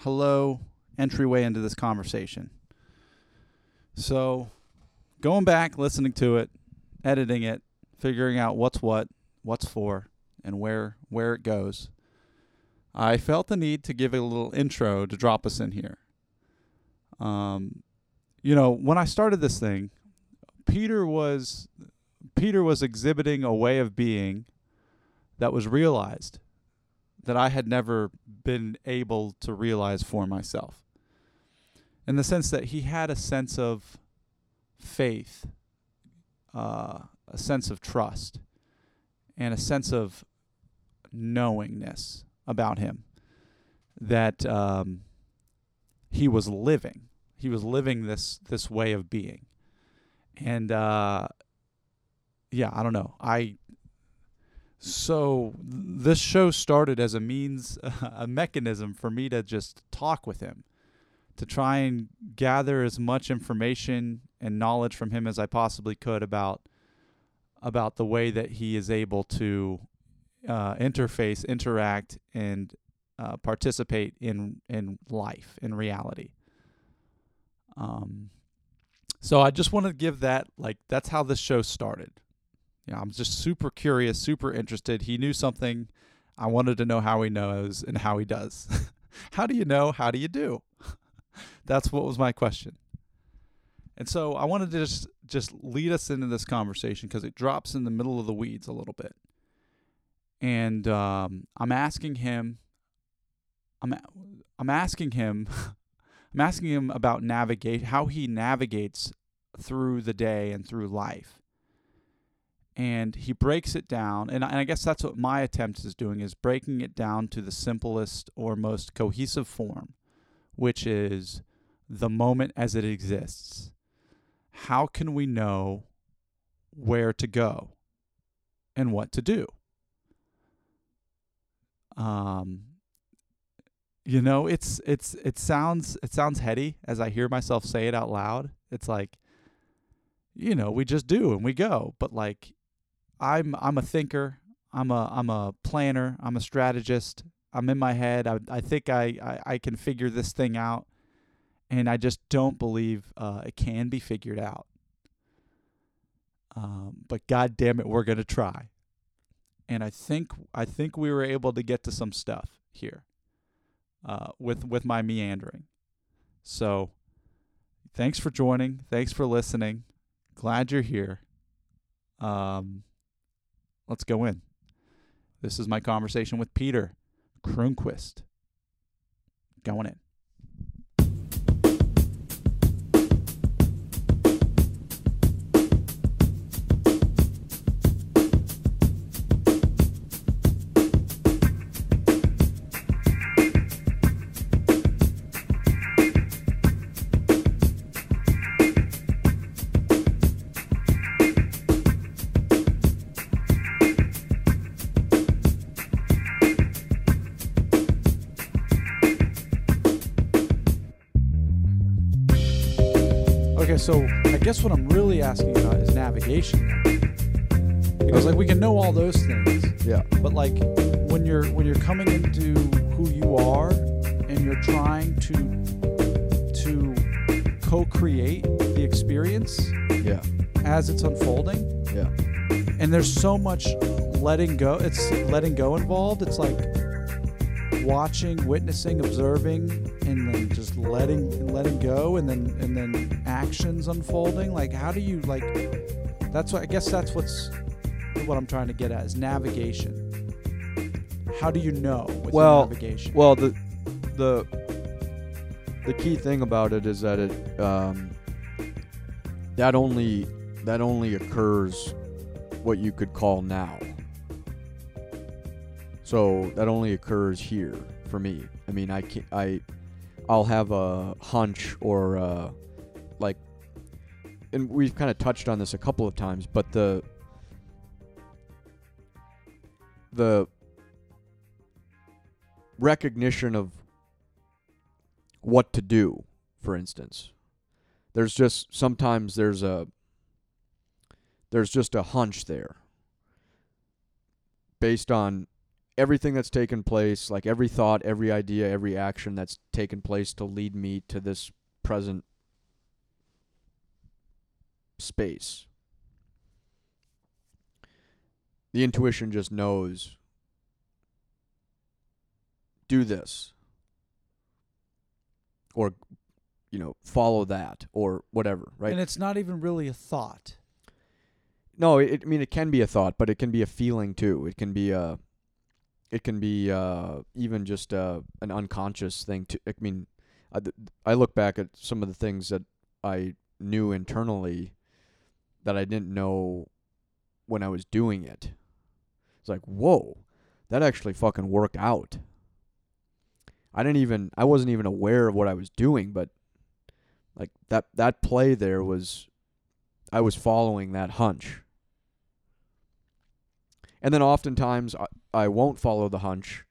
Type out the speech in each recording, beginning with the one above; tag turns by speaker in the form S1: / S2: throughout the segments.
S1: hello entryway into this conversation. So, going back, listening to it, editing it, figuring out what's what, what's for, and where where it goes. I felt the need to give a little intro to drop us in here. Um, you know, when I started this thing, Peter was Peter was exhibiting a way of being that was realized that I had never been able to realize for myself. In the sense that he had a sense of faith, uh, a sense of trust, and a sense of knowingness about him that um, he was living. He was living this this way of being, and uh, yeah, I don't know. I so this show started as a means, a mechanism for me to just talk with him, to try and gather as much information and knowledge from him as I possibly could about about the way that he is able to uh, interface, interact, and uh, participate in in life, in reality. Um, so I just want to give that like that's how this show started. You know, I'm just super curious, super interested. He knew something. I wanted to know how he knows and how he does. how do you know? How do you do? that's what was my question. And so I wanted to just just lead us into this conversation because it drops in the middle of the weeds a little bit. And um, I'm asking him, I'm I'm asking him, I'm asking him about navigate how he navigates through the day and through life. And he breaks it down, and I, and I guess that's what my attempt is doing is breaking it down to the simplest or most cohesive form, which is the moment as it exists how can we know where to go and what to do? Um, you know, it's it's it sounds it sounds heady as I hear myself say it out loud. It's like, you know, we just do and we go. But like, I'm I'm a thinker. I'm a I'm a planner. I'm a strategist. I'm in my head. I I think I I, I can figure this thing out and I just don't believe uh, it can be figured out. Um, but God damn it, we're gonna try. And I think I think we were able to get to some stuff here uh, with with my meandering. So, thanks for joining. Thanks for listening. Glad you're here. Um, let's go in. This is my conversation with Peter Kronquist. Going in. All those things.
S2: Yeah.
S1: But like when you're when you're coming into who you are and you're trying to to co-create the experience
S2: Yeah.
S1: as it's unfolding
S2: Yeah.
S1: and there's so much letting go it's letting go involved it's like watching witnessing observing and then just letting letting go and then and then actions unfolding like how do you like that's what i guess that's what's what i'm trying to get at is navigation how do you know with
S2: Well,
S1: navigation
S2: Well, the the the key thing about it is that it um, that only that only occurs what you could call now. So that only occurs here for me. I mean, I can I I'll have a hunch or uh like and we've kind of touched on this a couple of times, but the the recognition of what to do, for instance. There's just sometimes there's a there's just a hunch there based on everything that's taken place, like every thought, every idea, every action that's taken place to lead me to this present space. The intuition just knows do this or you know follow that or whatever right?
S1: And it's not even really a thought.
S2: no it, i mean it can be a thought but it can be a feeling too. It can be a it can be uh even just uh an unconscious thing too i mean I, I look back at some of the things that i knew internally that i didn't know when i was doing it it's like whoa that actually fucking worked out i didn't even i wasn't even aware of what i was doing but like that that play there was i was following that hunch and then oftentimes I, I won't follow the hunch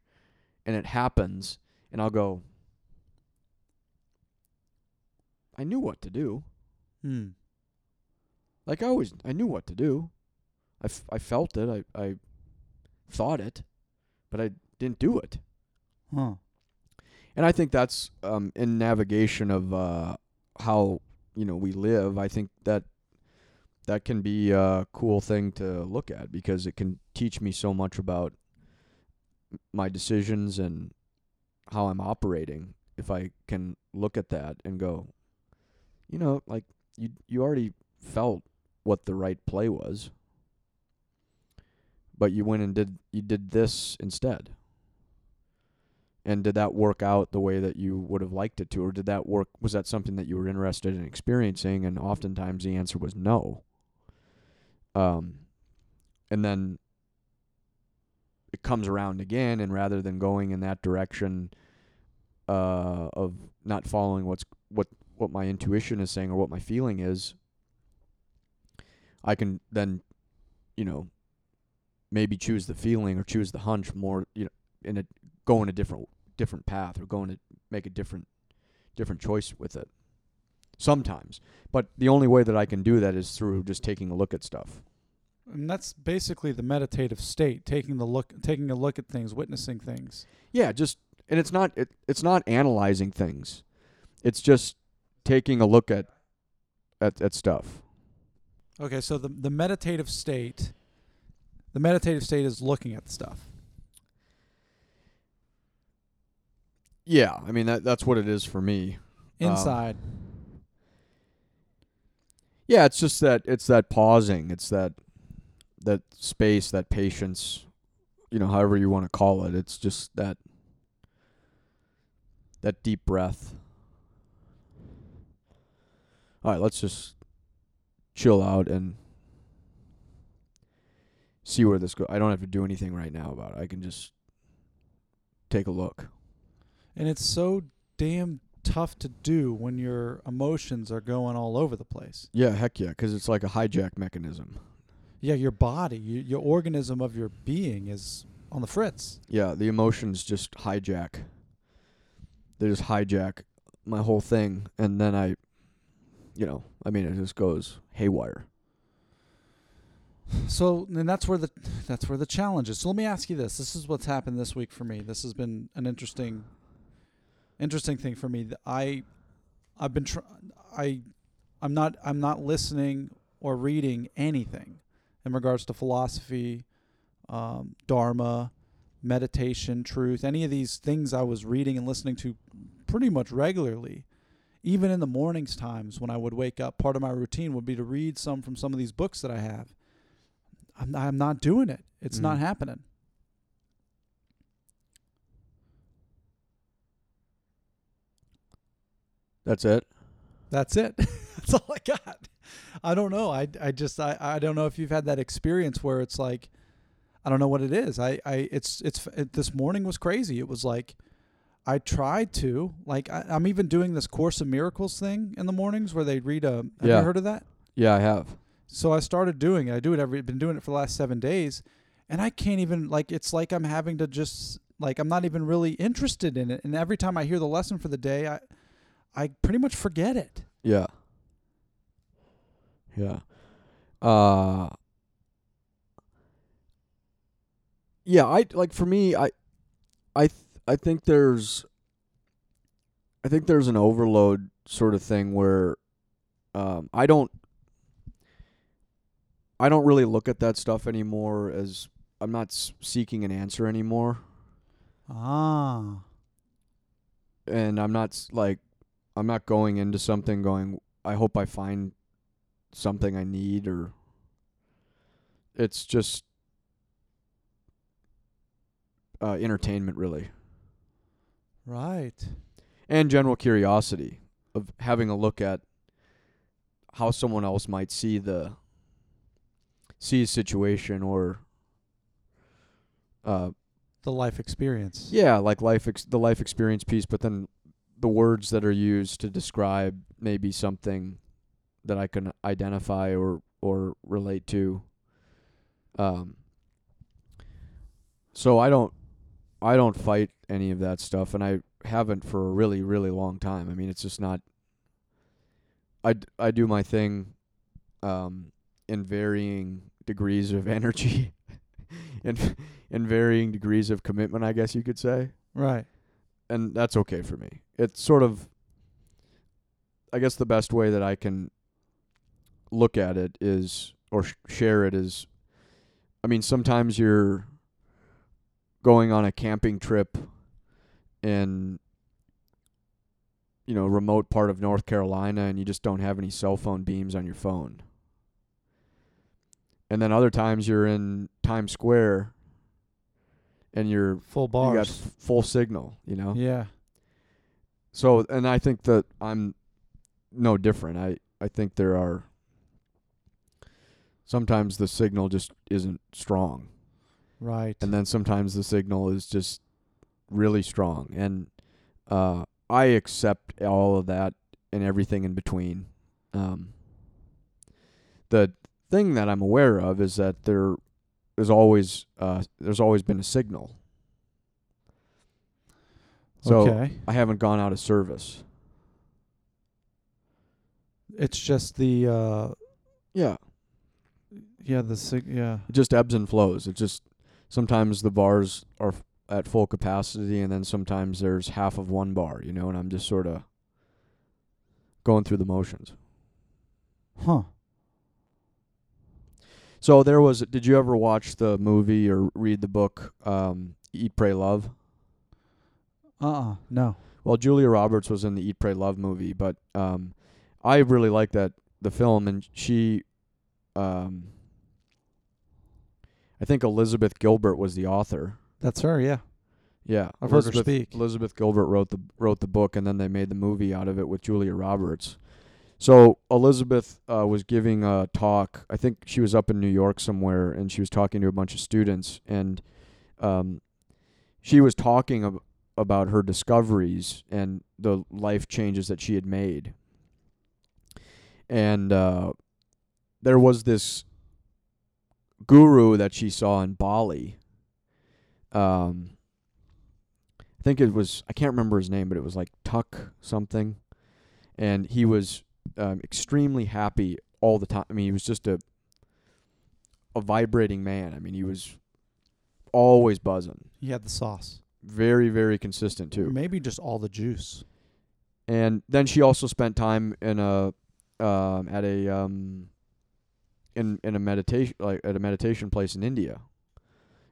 S2: and it happens and I'll go I knew what to do.
S1: Hmm.
S2: Like I always I knew what to do. I, f- I felt it. I I thought it, but I didn't do it.
S1: Huh.
S2: And I think that's um in navigation of uh how you know we live. I think that that can be a cool thing to look at because it can teach me so much about my decisions and how I'm operating if I can look at that and go you know like you you already felt what the right play was but you went and did you did this instead. And did that work out the way that you would have liked it to or did that work was that something that you were interested in experiencing? And oftentimes the answer was no. Um and then it comes around again and rather than going in that direction uh of not following what's what what my intuition is saying or what my feeling is I can then you know maybe choose the feeling or choose the hunch more you know in a go in a different different path or going to make a different different choice with it. Sometimes. But the only way that I can do that is through just taking a look at stuff.
S1: And that's basically the meditative state, taking the look taking a look at things, witnessing things.
S2: yeah just and it's not it, it's not analyzing things. It's just taking a look at at, at stuff.
S1: Okay, so the the meditative state the meditative state is looking at the stuff.
S2: yeah i mean that that's what it is for me Um,
S1: Inside.
S2: yeah it's just that it's that pausing it's that that space that patience you know however you want to call it it's just that that deep breath all right let's just chill out and see where this goes i don't have to do anything right now about it i can just take a look
S1: and it's so damn tough to do when your emotions are going all over the place.
S2: yeah heck yeah because it's like a hijack mechanism
S1: Yeah, your body, you, your organism of your being is on the fritz.
S2: Yeah, the emotions just hijack. They just hijack my whole thing, and then I, you know, I mean, it just goes haywire.
S1: So, and that's where the that's where the challenge is. So, let me ask you this: This is what's happened this week for me. This has been an interesting, interesting thing for me. I, I've been tr- I, I'm not I'm not listening or reading anything in regards to philosophy, um, dharma, meditation, truth, any of these things I was reading and listening to pretty much regularly. Even in the mornings times when I would wake up, part of my routine would be to read some from some of these books that I have. I'm I'm not doing it. It's not
S2: Mhm.
S1: happening.
S2: That's it.
S1: That's it. That's all I got. I don't know. I, I just I, I don't know if you've had that experience where it's like I don't know what it is. I, I it's it's it, this morning was crazy. It was like I tried to like I, I'm even doing this Course of Miracles thing in the mornings where they read a. Have
S2: Yeah.
S1: you heard of that?
S2: Yeah, I have.
S1: So I started doing it. I do it every. Been doing it for the last seven days, and I can't even like. It's like I'm having to just like I'm not even really interested in it. And every time I hear the lesson for the day, I I pretty much forget it.
S2: Yeah. Yeah. Uh yeah, I like for me, I, I, th- I think there's, I think there's an overload sort of thing where, um, I don't, I don't really look at that stuff anymore as I'm not s- seeking an answer anymore,
S1: Ah.
S2: and I'm not s- like, I'm not going into something going. I hope I find something I need, or it's just uh, entertainment, really.
S1: Right.
S2: and general curiosity of having a look at how someone else might see the see a situation or uh
S1: The life experience.
S2: yeah like life ex- the life experience piece but then the words that are used to describe maybe something that I can identify or or relate to um so I don't I don't fight any of that stuff and I haven't for a really really long time. I mean it's just not I, d- I do my thing um in varying degrees of energy and in varying degrees of commitment I guess you could say
S1: Right.
S2: and that's okay for me. It's sort of I guess the best way that I can look at it is or sh- share it is I mean sometimes you're going on a camping trip in you know, a remote part of North Carolina and you just don't have any cell phone beams on your phone. And then other times you're in Times Square and you're
S1: Full
S2: you got
S1: bars.
S2: f- full signal, you know.
S1: yeah.
S2: So, and I think that I'm no different. I I think there are sometimes the signal just isn't strong,
S1: Right.
S2: and then sometimes the signal is just really strong, and uh, I accept all of that and everything in between. Um, the thing that I'm aware of is that there is always uh, there's always been a signal. So
S1: okay.
S2: I haven't gone out of service.
S1: It's just the uh
S2: Yeah.
S1: yeah, the sig- yeah.
S2: It just ebbs and flows. It just sometimes the bars are f- at full capacity, and then sometimes there's half of one bar, you know, and I'm just sort of going through the motions.
S1: Huh.
S2: So there was. Did you ever watch the movie or read the book um, Eat, Pray, Love?
S1: Uh-uh. No.
S2: Well, Julia Roberts was in the Eat, Pray, Love movie, but um, I really like that the film, and she, um, I think Elizabeth Gilbert was the author.
S1: That's her, yeah.
S2: Yeah,
S1: I've heard her
S2: Elizabeth,
S1: speak.
S2: Elizabeth Gilbert wrote the wrote the book, and then they made the movie out of it with Julia Roberts. So Elizabeth uh, was giving a talk. I think she was up in New York somewhere, and she was talking to a bunch of students, and um, she was talking ab- about her discoveries and the life changes that she had made. And uh, there was this guru that she saw in Bali. Um, I think it was I can't remember his name, but it was like Tuck something, and he was um, extremely happy all the time. I mean, he was just a a vibrating man. I mean, he was always buzzing,
S1: He had the sauce.
S2: very very consistent too.
S1: Maybe just all the juice.
S2: And then she also spent time in a um, at a um, in in a meditation like at a meditation place in India,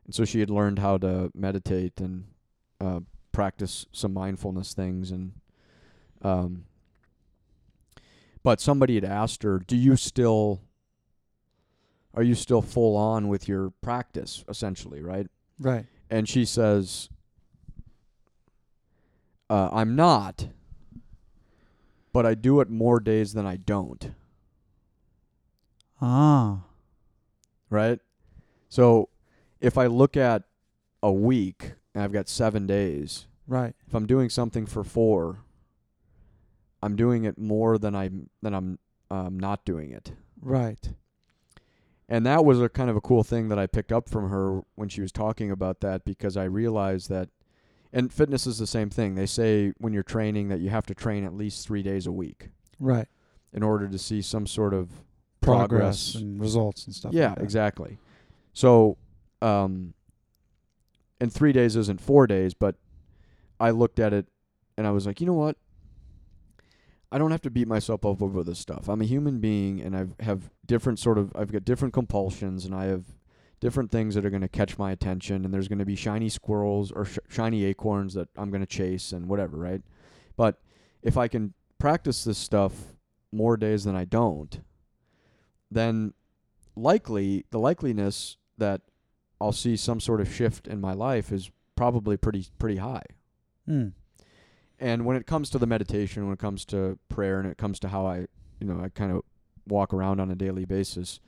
S2: and so she had learned how to meditate and uh, practice some mindfulness things and um. But somebody had asked her, "Do you still? Are you still full on with your practice, essentially, right?"
S1: Right.
S2: And she says, uh, I'm not, but I do it more days than I don't,
S1: Ah.
S2: right? So if I look at a week and I've got seven days,
S1: Right.
S2: if I'm doing something for four, I'm doing it more than I'm than I'm um, not doing it.
S1: Right.
S2: And that was a kind of a cool thing that I picked up from her when she was talking about that because I realized that and fitness is the same thing. They say when you're training that you have to train at least 3 days a week
S1: Right.
S2: in order to see some sort of
S1: Progress,
S2: progress.
S1: and results and stuff.
S2: yeah,
S1: like
S2: exactly. So um and three days isn't four days, but I looked at it and I was like, you know what? I don't have to beat myself up over this stuff. I'm a human being, and I have different sort of I've got different compulsions, and I have different things that are going to catch my attention, and there's going to be shiny squirrels or sh- shiny acorns that I'm going to chase and whatever, right? But if I can practice this stuff more days than I don't, then likely the likeliness that I'll see some sort of shift in my life is probably pretty pretty high.
S1: Hmm.
S2: And when it comes to the meditation, when it comes to prayer, and it comes to how I, you know, I kind of walk around on a daily basis,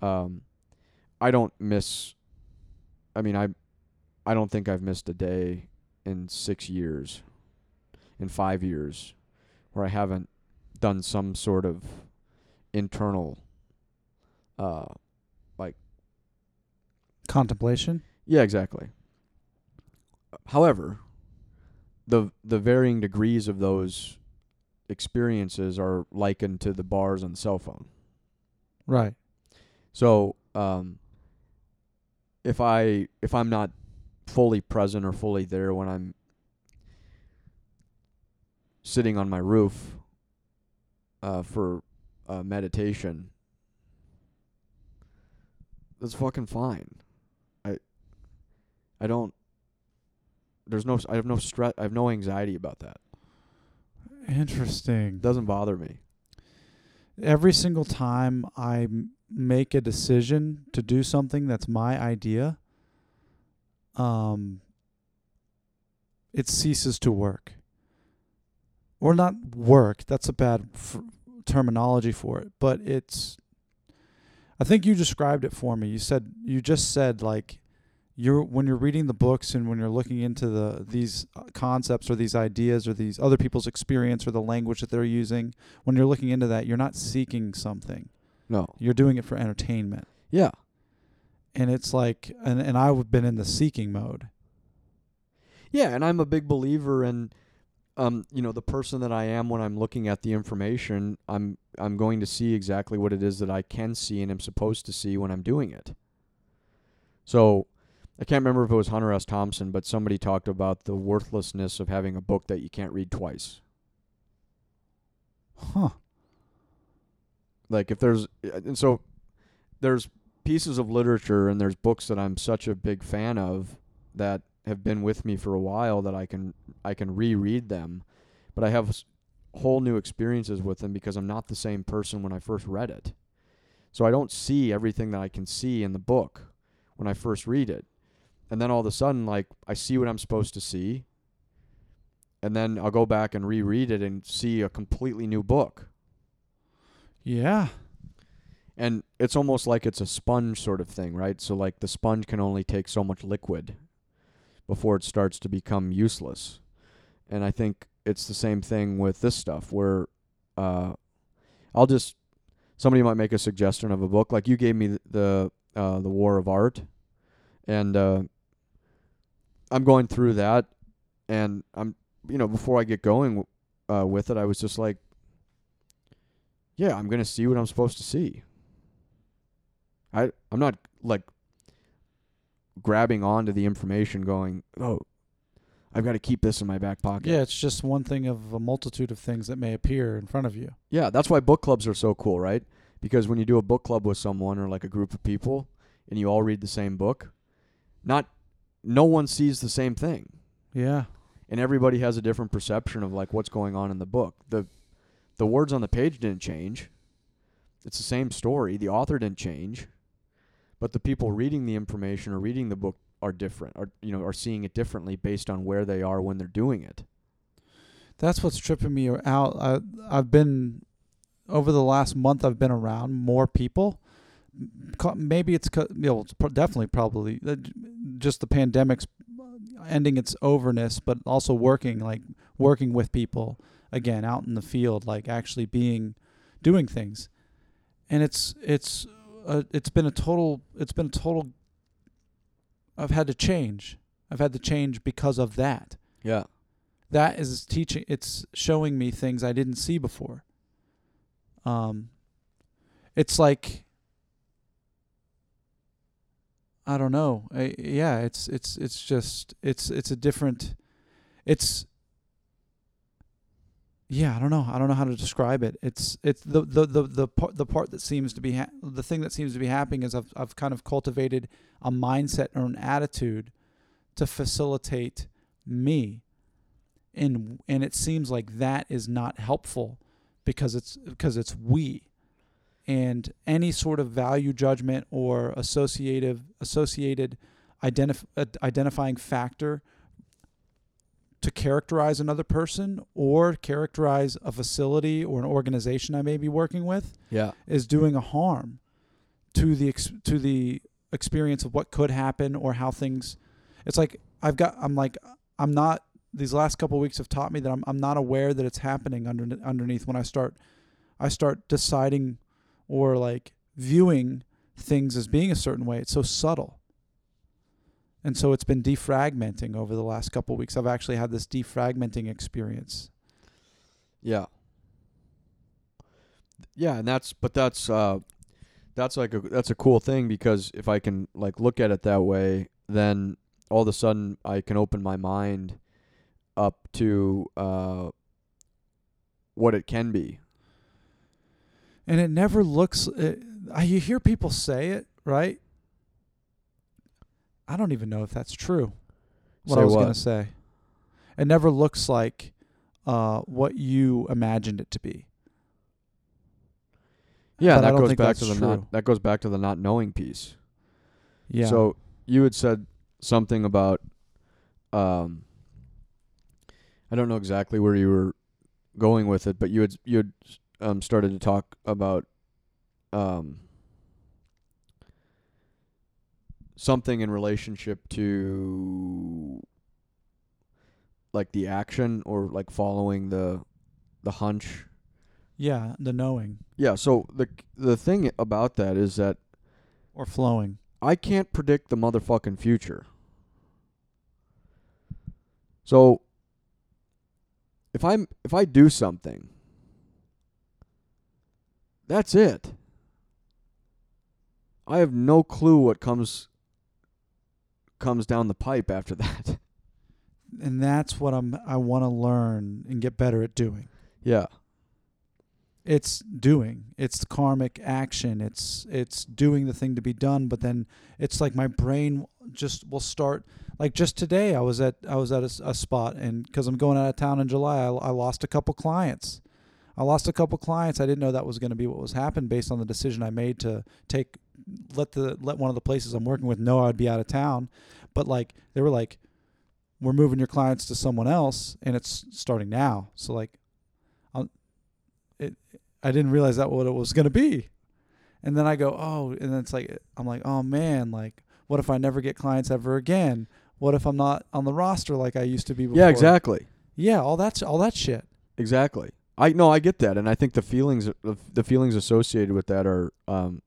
S2: um, I don't miss. I mean, I, I don't think I've missed a day in six years, in five years, where I haven't done some sort of internal, uh, like
S1: Contemplation.
S2: Yeah, exactly. However, the the varying degrees of those experiences are likened to the bars on the cell phone.
S1: Right.
S2: So, um, if I if I'm not fully present or fully there when I'm sitting on my roof uh, for uh, meditation, that's fucking fine. I I don't. There's no. I have no stress. I have no anxiety about that.
S1: Interesting.
S2: It doesn't bother me.
S1: Every single time I m- make a decision to do something that's my idea, um, it ceases to work. Or not work. That's a bad f- terminology for it, but it's. I think you described it for me. You said you just said like you're when you're reading the books and when you're looking into the these uh, concepts or these ideas or these other people's experience or the language that they're using when you're looking into that you're not seeking something
S2: No.
S1: you're doing it for entertainment
S2: Yeah.
S1: and it's like and, and i've been in the seeking mode
S2: Yeah, and I'm a big believer in um, you know, the person that I am when I'm looking at the information, I'm I'm going to see exactly what it is that I can see and am supposed to see when I'm doing it. So I can't remember if it was Hunter S. Thompson, but somebody talked about the worthlessness of having a book that you can't read twice.
S1: huh
S2: like if there's uh, and so there's pieces of literature and there's books that I'm such a big fan of that have been with me for a while that I can I can reread them but I have whole new experiences with them because I'm not the same person when I first read it. So I don't see everything that I can see in the book when I first read it. And then all of a sudden like I see what I'm supposed to see. And then I'll go back and reread it and see a completely new book.
S1: Yeah.
S2: And it's almost like it's a sponge sort of thing, right? So like the sponge can only take so much liquid before it starts to become useless. And I think it's the same thing with this stuff where uh I'll just somebody might make a suggestion of a book. Like you gave me the, uh the War of Art. And uh I'm going through that and I'm you know before I get going uh with it I was just like yeah, I'm going to see what I'm supposed to see. I I'm not like grabbing onto the information going, "Oh, I've got to keep this in my back pocket."
S1: yeah it's just one thing of a multitude of things that may appear in front of you
S2: Yeah, that's why book clubs are so cool, right? Because when you do a book club with someone or like a group of people and you all read the same book, not no one sees the same thing.
S1: yeah
S2: And everybody has a different perception of like what's going on in the book. The the words on the page didn't change. It's the same story. The author didn't change. But the people reading the information or reading the book are different or you know are seeing it differently based on where they are when they're doing it.
S1: that's what's tripping me out. I, I've been over the last month. I've been around more people. Maybe it's you know, definitely probably uh, just the pandemic's ending its overness, but also working like working with people again out in the field, like actually being doing things, and it's it's uh, it's been a total it's been a total. I've had to change. I've had to change because of that
S2: Yeah.
S1: that is teaching it's showing me things I didn't see before. Um it's like I don't know. I, yeah, it's it's it's just it's it's a different it's yeah, I don't know. I don't know how to describe it. It's it's the the the the part the part that seems to be ha- the thing that seems to be happening is I've I've kind of cultivated a mindset or an attitude to facilitate me, and and it seems like that is not helpful because it's because it's we, and any sort of value judgment or associative associated identif- identifying factor to characterize another person or characterize a facility or an organization I may be working with
S2: Yeah.
S1: is doing a harm to the ex- to the experience of what could happen or how things it's like I've got I'm like I'm not these last couple of weeks have taught me that I'm I'm not aware that it's happening under underneath when I start I start deciding or like viewing things as being a certain way it's so subtle and so it's been defragmenting over the last couple weeks I've actually had this defragmenting experience
S2: Yeah. Yeah, and that's but that's uh that's like a that's a cool thing because if I can like look at it that way, then all of a sudden I can open my mind up to uh what it can be.
S1: And it never looks it, I you hear people say it right? I don't even know if that's true what
S2: Say
S1: i was gonna say. It never looks like uh, what you imagined it to be.
S2: Yeah,
S1: But
S2: that goes back to the
S1: true.
S2: not that goes back to the not knowing piece.
S1: yeah.
S2: So you had said something about um I don't know exactly where you were going with it, but you had you had um started to talk about um something in relationship to like the action or like following the the hunch.
S1: yeah the knowing
S2: Yeah, so the the thing about that is that
S1: or flowing
S2: I can't predict the motherfucking future. So if I'm if I do something, that's it. I have no clue what comes comes down the pipe after that.
S1: and that's what i'm i want to learn and get better at doing
S2: yeah.
S1: it's doing it's karmic action it's it's doing the thing to be done but then it's like my brain just will start like just today i was at i was at a spot and because i'm going out of town in july I, I lost a couple clients i lost a couple clients i didn't know that was going to be what was happening based on the decision i made to take let the let one of the places i'm working with know i'd be out of town but like they were like we're moving your clients to someone else and it's starting now so like I'll, it I didn't realize that what it was going to be. And then I go, "Oh," and then it's like I'm like, "Oh man, like what if I never get clients ever again? What if I'm not on the roster like I used to be before?"
S2: Yeah, exactly.
S1: Yeah, all that's all that shit.
S2: Exactly. I no, I get that, and I think the feelings the, the feelings associated with that are um,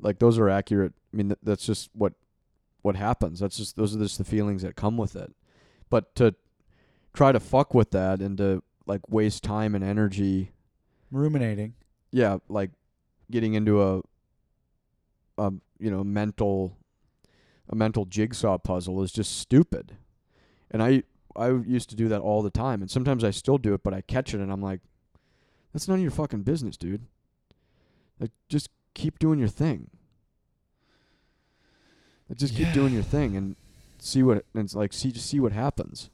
S2: like those are accurate. I mean, that's just what what happens. That's just those are just the feelings that come with it. But to try to fuck with that and to like waste time and energy,
S1: Ruminating.
S2: yeah, like getting into a a you know mental a mental jigsaw puzzle is just stupid. And I I used to do that all the time, and sometimes I still do it, but I catch it and I'm like, that's none of your fucking business, dude. Like just keep doing your thing. Like, just keep doing your thing and see what and it's like see just see what happens.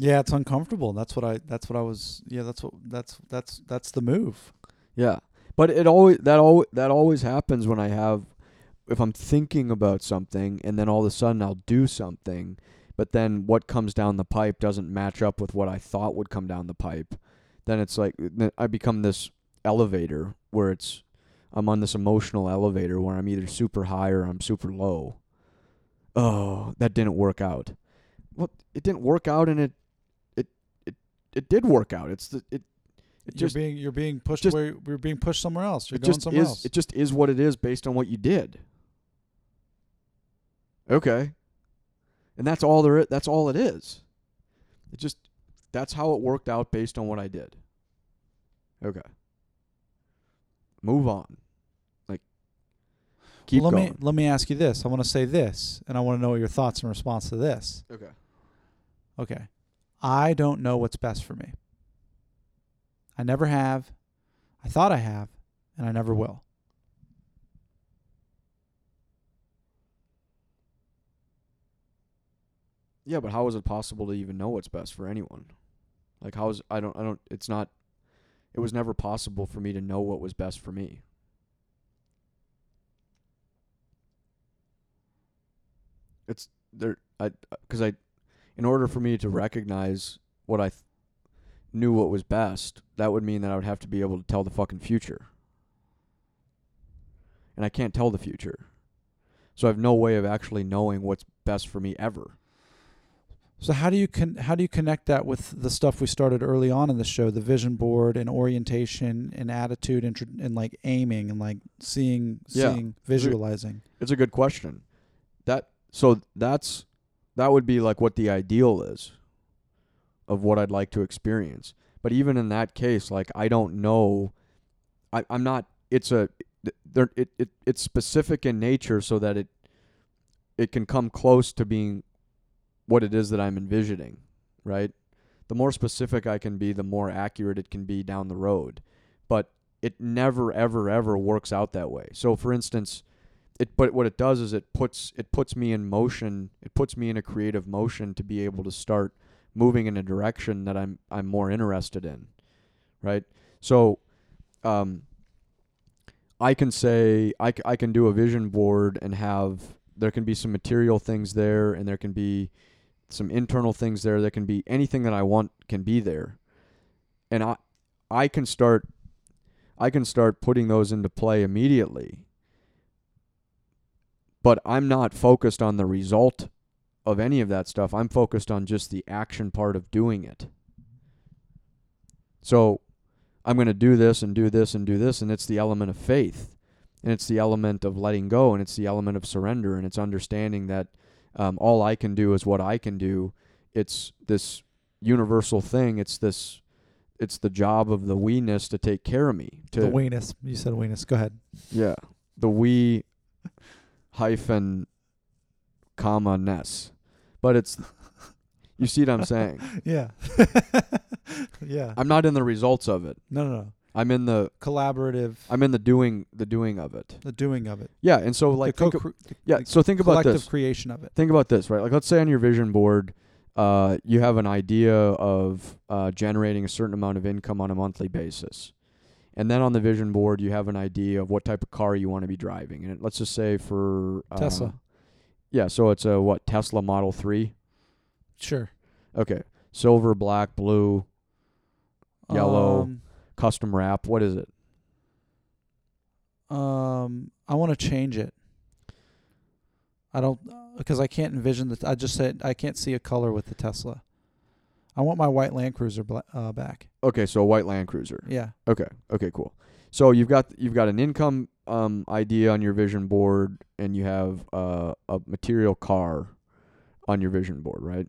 S1: Yeah, it's uncomfortable. That's what I that's what I was yeah, that's what that's that's that's the move.
S2: Yeah, but it always that always that always happens when I have if I'm thinking about something and then all of a sudden I'll do something, but then what comes down the pipe doesn't match up with what I thought would come down the pipe. Then it's like I become this elevator where it's I'm on this emotional elevator where I'm either super high or I'm super low. Oh, that didn't work out. Well, it didn't work out, and it it it it did work out. It's the it it
S1: you're
S2: just
S1: being you're being pushed
S2: just-
S1: where you're being pushed somewhere else. You're going somewhere
S2: is
S1: else.
S2: it just is what it is based on what you did. Okay. And that's all there is, that's all it is. It just that's how it worked out based on what I did. Okay. Move on. Like keep
S1: let
S2: going.
S1: me let me ask you this. I want to say this, and I want to know your thoughts in response to this.
S2: okay.
S1: Okay. I don't know what's best for me. I never have. I thought I have, and I never will.
S2: Yeah, but how is it possible to even know what's best for anyone? Like how is I don't I don't it's not it was never possible for me to know what was best for me. It's there I cuz I in order for me to recognize what I th- knew what was best, that would mean that I would have to be able to tell the fucking future. And I can't tell the future. So I have no way of actually knowing what's best for me ever.
S1: So how do you con- how do you connect that with the stuff we started early on in the show, the vision board and orientation and attitude and, tr- and like aiming and like seeing
S2: Yeah.
S1: seeing visualizing.
S2: It's a good question. That so that's that would be like what the ideal is of what I'd like to experience. But even in that case, like I don't know I, I'm not it's a there it, it it's specific in nature so that it it can come close to being what it is that I'm envisioning, right? The more specific I can be, the more accurate it can be down the road. But it never ever ever works out that way. So for instance, it but what it does is it puts it puts me in motion it puts me in a creative motion to be able to start moving in a direction that I'm I'm more interested in right so um I can say I, I can do a vision board and have there can be some material things there and there can be some internal things there that can be anything that I want can be there and I I can start I can start putting those into play immediately but I'm not focused on the result of any of that stuff. I'm focused on just the action part of doing it. So I'm going to do this and do this and do this, and it's the element of faith, and it's the element of letting go, and it's the element of surrender, and it's understanding that um, all I can do is what I can do. It's this universal thing. It's this. It's the job of the weeness to take care of me. To
S1: the weeness. You said weeness. Go ahead.
S2: yeah, the we hyphen comma ness, but it's you see what I'm saying.
S1: Yeah. yeah.
S2: I'm not in the results of it.
S1: No, no, no.
S2: I'm in the
S1: Collaborative.
S2: I'm in the doing the doing of it.
S1: the doing of it.
S2: Yeah, and so like
S1: the
S2: think yeah. So think about
S1: collective
S2: this.
S1: creation of it.
S2: Think about this, right? Like let's say on your vision board, uh, you have an idea of uh, generating a certain amount of income on a monthly basis. And then on the vision board, you have an idea of what type of car you want to be driving. And let's just say for uh,
S1: Tesla.
S2: Yeah, so it's a what Tesla Model Three.
S1: Sure.
S2: Okay, silver, black, blue, Yellow.
S1: Um,
S2: custom wrap. What is it?
S1: um I want to change it. I don't because I can't envision the. I just said I can't see a color with the Tesla. I want my white Land Cruiser bla- uh, back.
S2: Okay, so a white Land Cruiser.
S1: Yeah.
S2: Okay, okay, cool. So you've got you've got an income um, idea on your vision board, and you have uh, a material car on your vision board, right?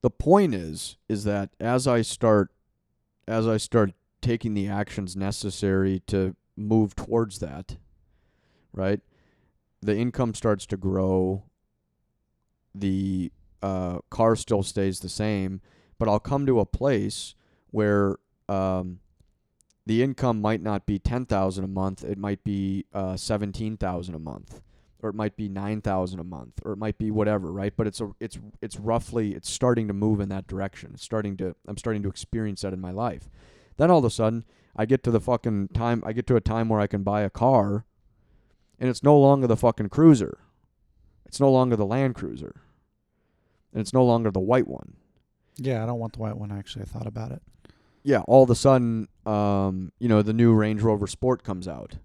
S2: The point is, is that as I start, as I start taking the actions necessary to move towards that, right? The income starts to grow. The uh, car still stays the same, but I'll come to a place where um, the income might not be ten thousand a month. It might be uh, seventeen thousand a month, or it might be nine thousand a month, or it might be whatever, right? But it's a it's it's roughly it's starting to move in that direction. It's starting to I'm starting to experience that in my life. Then all of a sudden, I get to the fucking time. I get to a time where I can buy a car, and it's no longer the fucking cruiser. It's no longer the Land Cruiser, and it's no longer the white one.
S1: Yeah, I don't want the white one. Actually, I thought about it.
S2: yeah, all of a sudden, um, you know, the new Range Rover Sport comes out,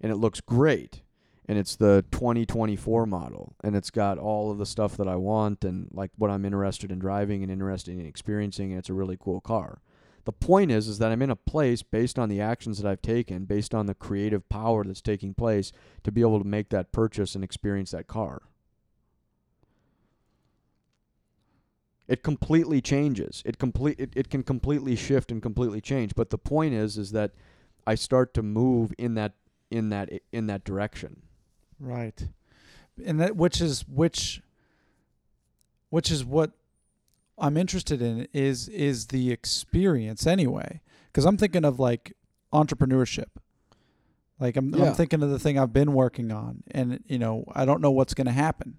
S2: and it looks great, and it's the 2024 model, and it's got all of the stuff that I want and like what I'm interested in driving and interested in experiencing, and it's a really cool car. The point is, is that I'm in a place based on the actions that I've taken, based on the creative power that's taking place, to be able to make that purchase and experience that car. it completely changes. It complete it, it can completely shift and completely change. But the point is is that I start to move in that in that in that direction.
S1: Right. And that which is which which is what I'm interested in is is the experience anyway. Cuz I'm thinking of like entrepreneurship. Like I'm
S2: Yeah.
S1: I'm thinking of the thing I've been working on and you know, I don't know what's going to happen.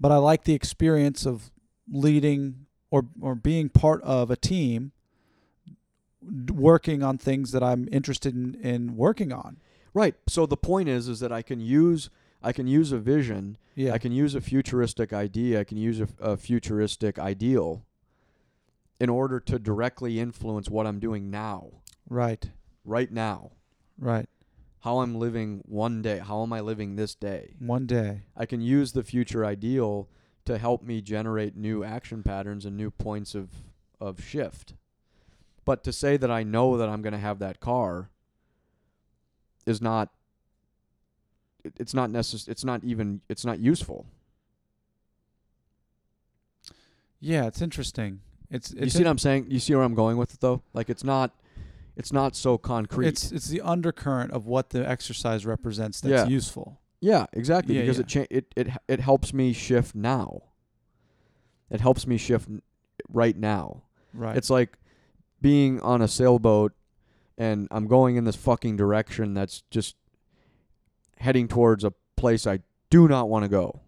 S1: But I like the experience of leading or or being part of a team working on things that I'm interested in, in working on.
S2: Right. So the point is is that I can use I can use a vision,
S1: Yeah.
S2: I can use a futuristic idea, I can use a, a futuristic ideal in order to directly influence what I'm doing now,
S1: right.
S2: right now.
S1: Right.
S2: How I'm living one day, how am I living this day?
S1: One day.
S2: I can use the future ideal to help me generate new action patterns and new points of of shift. But to say that I know that I'm going to have that car is not it- it's not necess- it's not even it's not useful.
S1: Yeah, it's interesting. It's
S2: you
S1: it's
S2: see what I'm saying? You see where I'm going with it though? Like it's not it's not so concrete.
S1: it's it's the undercurrent of what the exercise represents that's
S2: Yeah.
S1: useful.
S2: yeah, exactly
S1: Yeah,
S2: because
S1: yeah.
S2: it cha- it it it helps me shift now. It helps me shift right now.
S1: Right.
S2: It's like being on a sailboat and I'm going in this fucking direction that's just heading towards a place I do not want to go.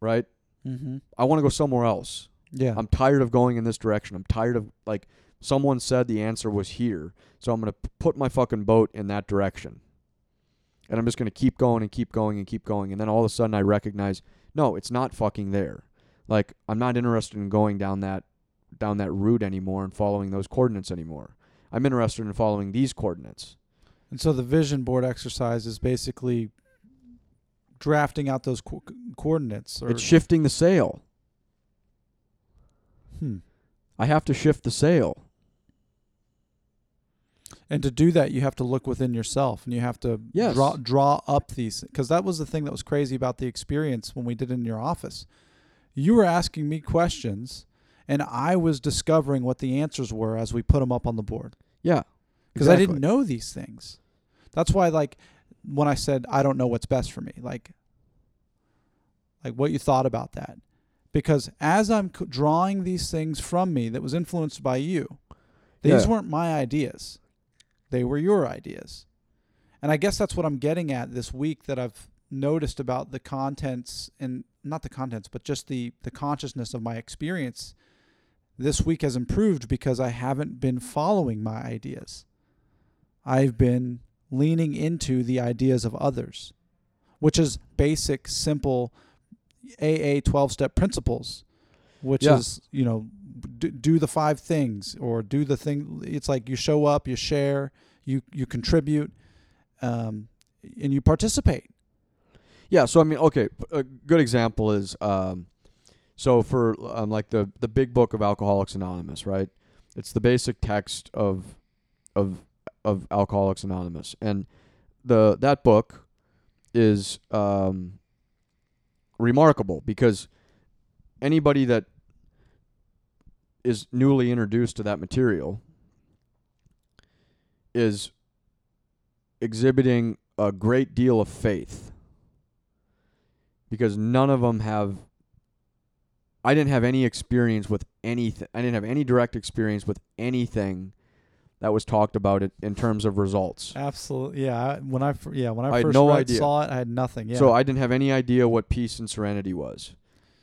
S2: Right?
S1: mm-hmm.
S2: I want to go somewhere else.
S1: Yeah.
S2: I'm tired of going in this direction. I'm tired of like someone said the answer was here, so I'm going to put my fucking boat in that direction. And I'm just going to keep going and keep going and keep going and then all of a sudden I recognize no, it's not fucking there. Like I'm not interested in going down that down that route anymore and following those coordinates anymore. I'm interested in following these coordinates.
S1: and so the vision board exercise is basically drafting out those co- coordinates. Or,
S2: It's shifting the sail.
S1: hmm.
S2: I have to shift the sail.
S1: And to do that, you have to look within yourself, and you have to
S2: Yes.
S1: draw draw up these. Because that was the thing that was crazy about the experience when we did it in your office. You were asking me questions, and I was discovering what the answers were as we put them up on the board.
S2: Yeah.
S1: because I didn't know these things. That's why, like, when I said I don't know what's best for me, like, like what you thought about that, because as I'm c- drawing these things from me that was influenced by you, these
S2: Yeah.
S1: weren't my ideas; they were your ideas, and I guess that's what I'm getting at this week that I've noticed about the contents and not the contents, but just the the consciousness of my experience. This week has improved because I haven't been following my ideas. I've been leaning into the ideas of others, which is basic, simple AA 12 step principles, which
S2: Yeah.
S1: is, you know, do, do the five things or do the thing. It's like you show up, you share, you, you contribute, um, and you participate.
S2: Yeah, so I mean, okay, A good example is um, so for um, like the the big book of Alcoholics Anonymous, right? It's the basic text of of of Alcoholics Anonymous, and the that book is um, remarkable because anybody that is newly introduced to that material is exhibiting a great deal of faith because none of them have I didn't have any experience with anything. I didn't have any direct experience with anything that was talked about it in terms of results.
S1: Absolutely. Yeah. I- When I, yeah, when I,
S2: I
S1: first
S2: no
S1: read, saw it, I had nothing. Yeah.
S2: So I didn't have any idea what peace and serenity was.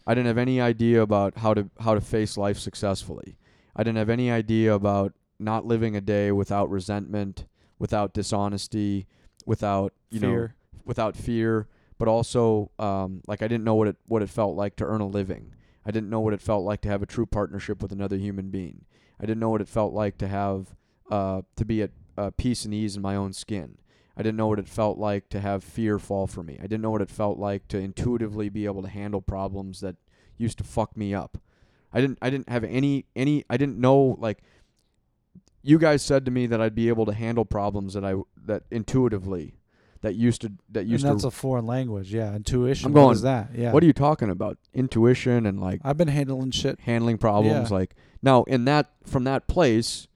S2: I didn't have any idea about how to how to face life successfully. I didn't have any idea about not living a day without resentment, without dishonesty, without you know without fear, but also um, like I didn't know what it what it felt like to earn a living. I didn't know what it felt like to have a true partnership with another human being. I didn't know what it felt like to have uh, to be at uh, peace and ease in my own skin. I didn't know what it felt like to have fear fall for me. I didn't know what it felt like to intuitively be able to handle problems that used to fuck me up. I didn't I didn't have any any I didn't know like you guys said to me that I'd be able to handle problems that I that intuitively that used to that used And
S1: that's
S2: to
S1: a foreign language. Yeah. Intuition.
S2: I'm
S1: What
S2: going,
S1: is that? Yeah.
S2: What are you talking about? Intuition and like
S1: I've been handling shit.
S2: handling problems
S1: Yeah.
S2: like now in that from that place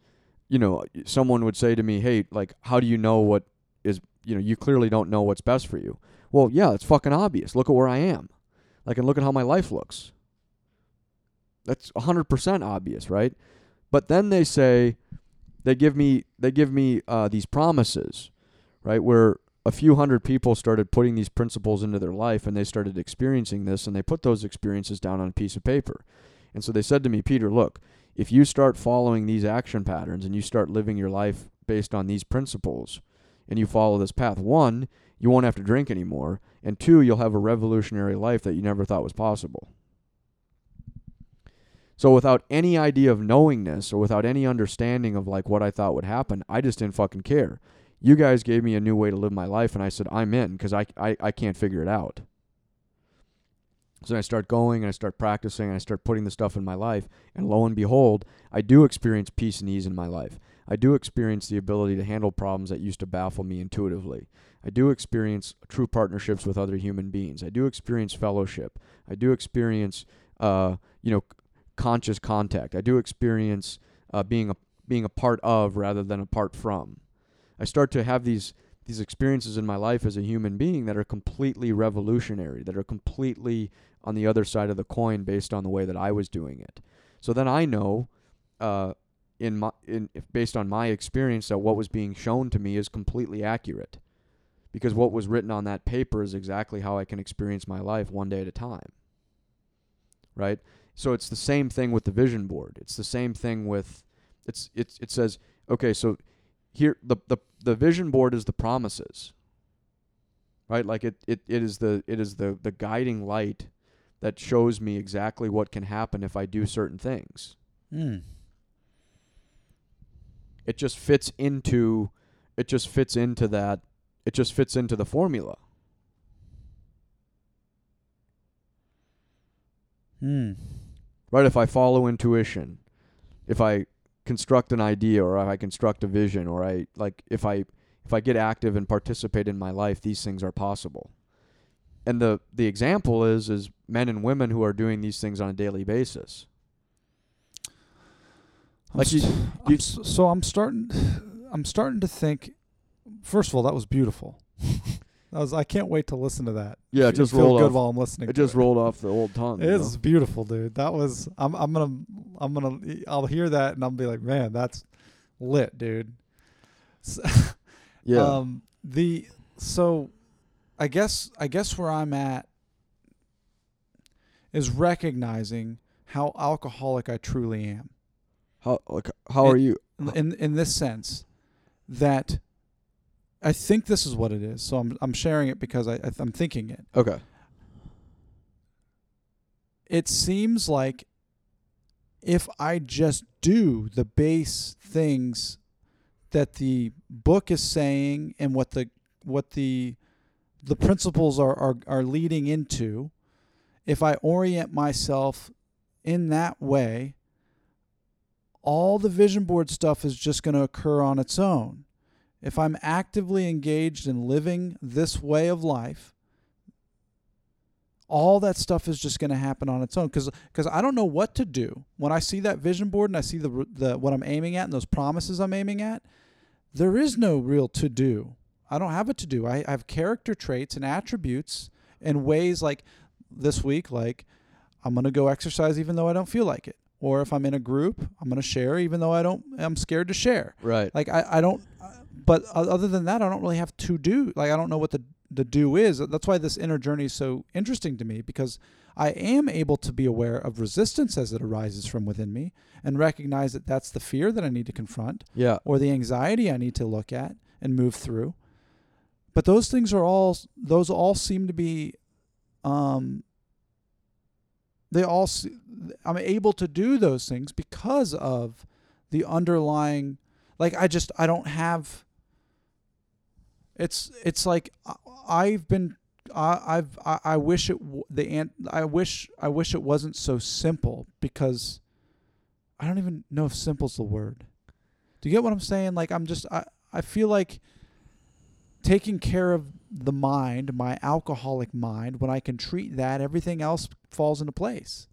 S2: you know, someone would say to me, "Hey, like, how do you know what is, you know, you clearly don't know what's best for you." Well, yeah, it's fucking obvious. Look at where I am. Like, and look at how my life looks. That's 100% obvious, right? But then they say they give me they give me uh, these promises, right? Where a few hundred people started putting these principles into their life and they started experiencing this and they put those experiences down on a piece of paper. And so they said to me, Peter, look, if you start following these action patterns and you start living your life based on these principles and you follow this path, one, you won't have to drink anymore, and two, you'll have a revolutionary life that you never thought was possible. So without any idea of knowingness or without any understanding of like what I thought would happen, I just didn't fucking care. You guys gave me a new way to live my life and I said I'm in because I, I I can't figure it out. So I start going and I start practicing and I start putting the stuff in my life and lo and behold, I do experience peace and ease in my life. I do experience the ability to handle problems that used to baffle me intuitively. I do experience true partnerships with other human beings. I do experience fellowship. I do experience uh, you know, conscious contact. I do experience uh, being a being a part of rather than apart from. I start to have these these experiences in my life as a human being that are completely revolutionary, that are completely on the other side of the coin based on the way that I was doing it. So then I know, uh, in my in based on my experience, that what was being shown to me is completely accurate, because what was written on that paper is exactly how I can experience my life one day at a time. Right. So it's the same thing with the vision board. It's the same thing with it's it's it says okay, so here the the the vision board is the promises. Right? Like it it, it is the it is the the guiding light that shows me exactly what can happen if I do certain things.
S1: Hmm.
S2: It just fits into it just fits into that it just fits into the formula.
S1: Hmm.
S2: right? If I follow intuition, if I construct an idea or I construct a vision or I like if I if I get active and participate in my life, these things are possible. And the the example is is men and women who are doing these things on a daily basis.
S1: I'm
S2: Like you-
S1: I'm
S2: you-
S1: s- so I'm starting. I'm starting to think. First of all, that was beautiful. that was. I can't wait to listen to that.
S2: Yeah, it just
S1: feel
S2: rolled
S1: good
S2: off.
S1: while I'm listening.
S2: It just rolled off the old tongue.
S1: It is
S2: know?
S1: beautiful, dude. That was. I'm. I'm gonna. I'm gonna. I'll hear that and I'll be like, man, that's lit, dude. S-
S2: Yeah.
S1: Um. The. So, I guess. I guess where I'm at is recognizing how alcoholic I truly am.
S2: how like how
S1: it-
S2: are you?
S1: in in this sense that I think this is what it is. So I'm I'm sharing it because I I'm thinking it.
S2: Okay.
S1: It seems like if I just do the base things that the book is saying and what the what the the principles are are, are leading into, if I orient myself in that way, all the vision board stuff is just going to occur on its own. If I'm actively engaged in living this way of life, all that stuff is just going to happen on its own because because I don't know what to do when I see that vision board and I see the the what I'm aiming at and those promises I'm aiming at. There is no real to do. I don't have a to do. I, I have character traits and attributes and ways like this week, like I'm gonna go exercise even though I don't feel like it. Or if I'm in a group, I'm gonna share even though I don't. I'm scared to share.
S2: Right.
S1: Like I, I don't. But other than that, I don't really have to do. Like I don't know what the the do is. That's why this inner journey is so interesting to me because I am able to be aware of resistance as it arises from within me and recognize that that's the fear that I need to confront
S2: Yeah.
S1: or the anxiety I need to look at and move through. But those things are all those all seem to be um they all I'm able to do those things because of the underlying like I just I don't have it's it's like I've been I, I've I, I wish it the ant I wish I wish it wasn't so simple because I don't even know if simple's the word. Do you get what I'm saying? Like I'm just I I feel like taking care of the mind, my alcoholic mind, when I can treat that, everything else falls into place.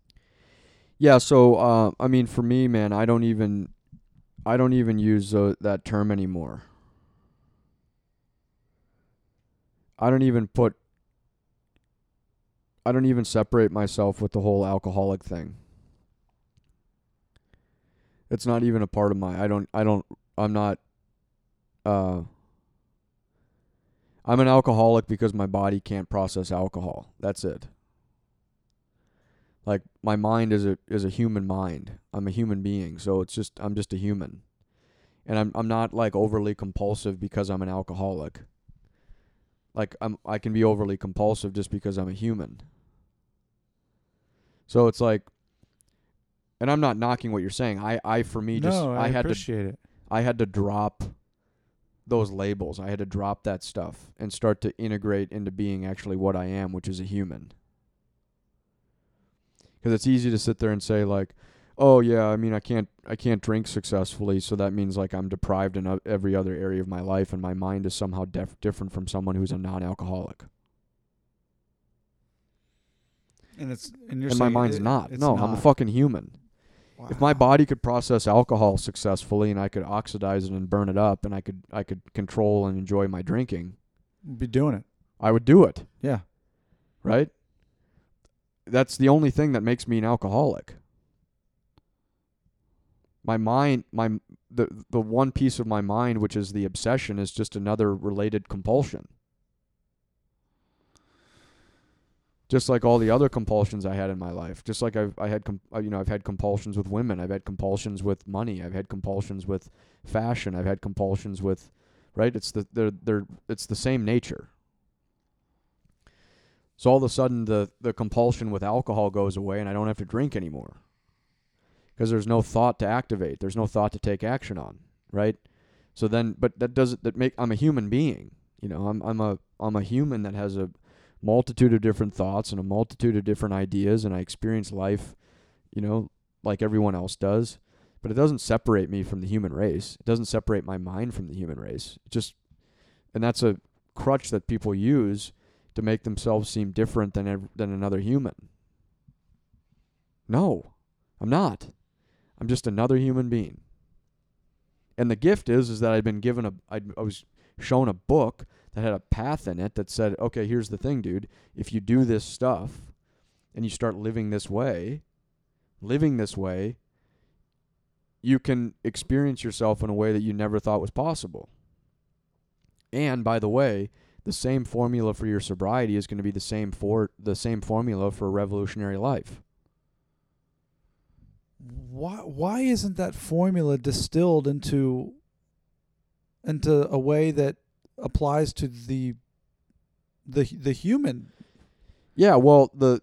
S2: Yeah, so uh, I mean, for me, man, I don't even, I don't even use uh, that term anymore. I don't even put I don't even separate myself with the whole alcoholic thing. It's not even a part of my I don't I don't I'm not uh I'm an alcoholic because my body can't process alcohol. That's it. Like my mind is a is a human mind. I'm a human being, so it's just I'm just a human. And I'm I'm not like overly compulsive because I'm an alcoholic. Like I'm I can be overly compulsive just because I'm a human. So it's like and I'm not knocking what you're saying. I I for me just
S1: no, I,
S2: I had to
S1: appreciate it.
S2: I had to drop those labels. I had to drop that stuff and start to integrate into being actually what I am, which is a human. Because it's easy to sit there and say like, "Oh yeah, I mean I can't I can't drink successfully, so that means like I'm deprived in every other area of my life, and my mind is somehow def- different from someone who's a non-alcoholic."
S1: And it's and you're
S2: and my mind's
S1: it-
S2: not. No, I'm a fucking human. If my body could process alcohol successfully and I could oxidize it and burn it up and I could I could control and enjoy my drinking,
S1: be doing it.
S2: I would do it.
S1: Yeah.
S2: right? That's the only thing that makes me an alcoholic. My mind, my the the one piece of my mind which is the obsession is just another related compulsion. Just like all the other compulsions I had in my life, just like I've I had uh, you know I've had compulsions with women, I've had compulsions with money, I've had compulsions with fashion, I've had compulsions with, right? It's the they're they're it's the same nature. So all of a sudden, the the compulsion with alcohol goes away, and I don't have to drink anymore because there's no thought to activate. There's no thought to take action on, right? So then, but that doesn't that make I'm a human being. You know, I'm I'm a I'm a human that has a multitude of different thoughts and a multitude of different ideas, and I experience life, you know, like everyone else does. But it doesn't separate me from the human race. It doesn't separate my mind from the human race. It just, and that's a crutch that people use to make themselves seem different than than another human. No, I'm not. I'm just another human being. And the gift is is that I'd been given a I'd, I was shown a book that had a path in it that said, "Okay, here's the thing, dude. If you do this stuff and you start living this way, living this way, you can experience yourself in a way that you never thought was possible." And by the way, the same formula for your sobriety is going to be the same for the same formula for a revolutionary life.
S1: Why why isn't that formula distilled into into a way that applies to the the the human?
S2: Yeah, well, the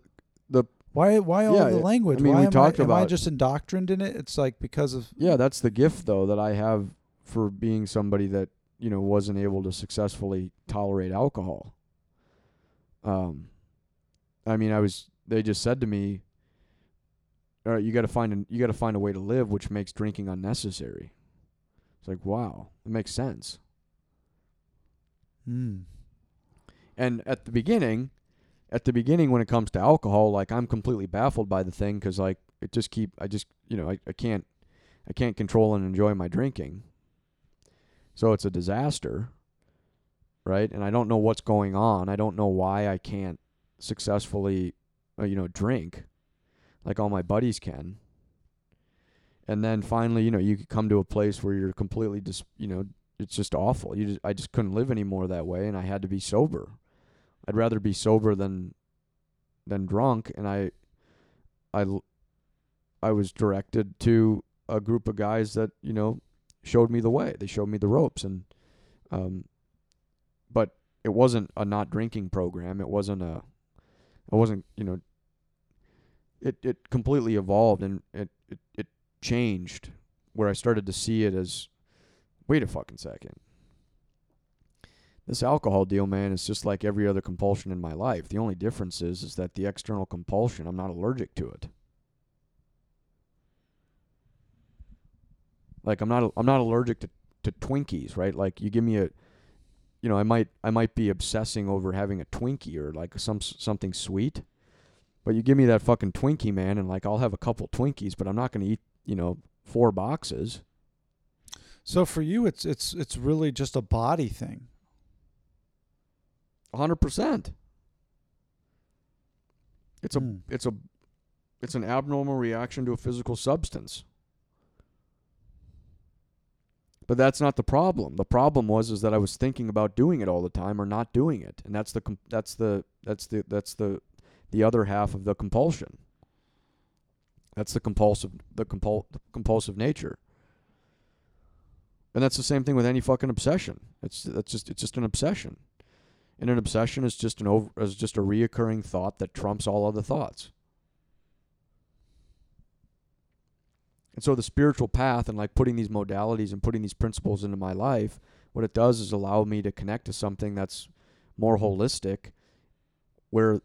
S2: the
S1: Why why all
S2: Yeah,
S1: the language?
S2: I mean,
S1: why
S2: we
S1: am
S2: talked
S1: I, am I just indoctrined in it? It's like because of
S2: yeah, that's the gift though that I have for being somebody that, you know, wasn't able to successfully tolerate alcohol. Um I mean, I was they just said to me, "All right, you got to find an, you got to find a way to live which makes drinking unnecessary." It's like, "Wow, it makes sense."
S1: Mm.
S2: And at the beginning, at the beginning when it comes to alcohol, like I'm completely baffled by the thing because like it just keep I just you know I, I can't I can't control and enjoy my drinking. So it's a disaster, right? And I don't know what's going on. I don't know why I can't successfully, uh, you know, drink like all my buddies can. And then finally, you know, you come to a place where you're completely just, you know, it's just awful. You just, I just couldn't live anymore that way, and I had to be sober. I'd rather be sober than than drunk, and I, I, I was directed to a group of guys that you know showed me the way. They showed me the ropes, and um, but it wasn't a not drinking program. It wasn't a, it wasn't you know. It it completely evolved and it it, it changed where I started to see it as, wait a fucking second. This alcohol deal, man, is just like every other compulsion in my life. The only difference is is that the external compulsion, I'm not allergic to it. Like I'm not I'm not allergic to, to Twinkies, right? Like you give me a you know, I might I might be obsessing over having a Twinkie or like some something sweet. But you give me that fucking Twinkie, man, and like I'll have a couple Twinkies, but I'm not going to eat, you know, four boxes.
S1: So for you, it's it's it's really just a body thing.
S2: hundred percent. It's a
S1: Hmm.
S2: it's a it's an abnormal reaction to a physical substance. But that's not the problem. The problem was is that I was thinking about doing it all the time or not doing it, and that's the com- that's the that's the that's the the other half of the compulsion. That's the compulsive the compul- compulsive nature. And that's the same thing with any fucking obsession. It's that's just it's just an obsession. And an obsession is just an over is just a reoccurring thought that trumps all other thoughts. And so the spiritual path and like putting these modalities and putting these principles into my life, what it does is allow me to connect to something that's more holistic where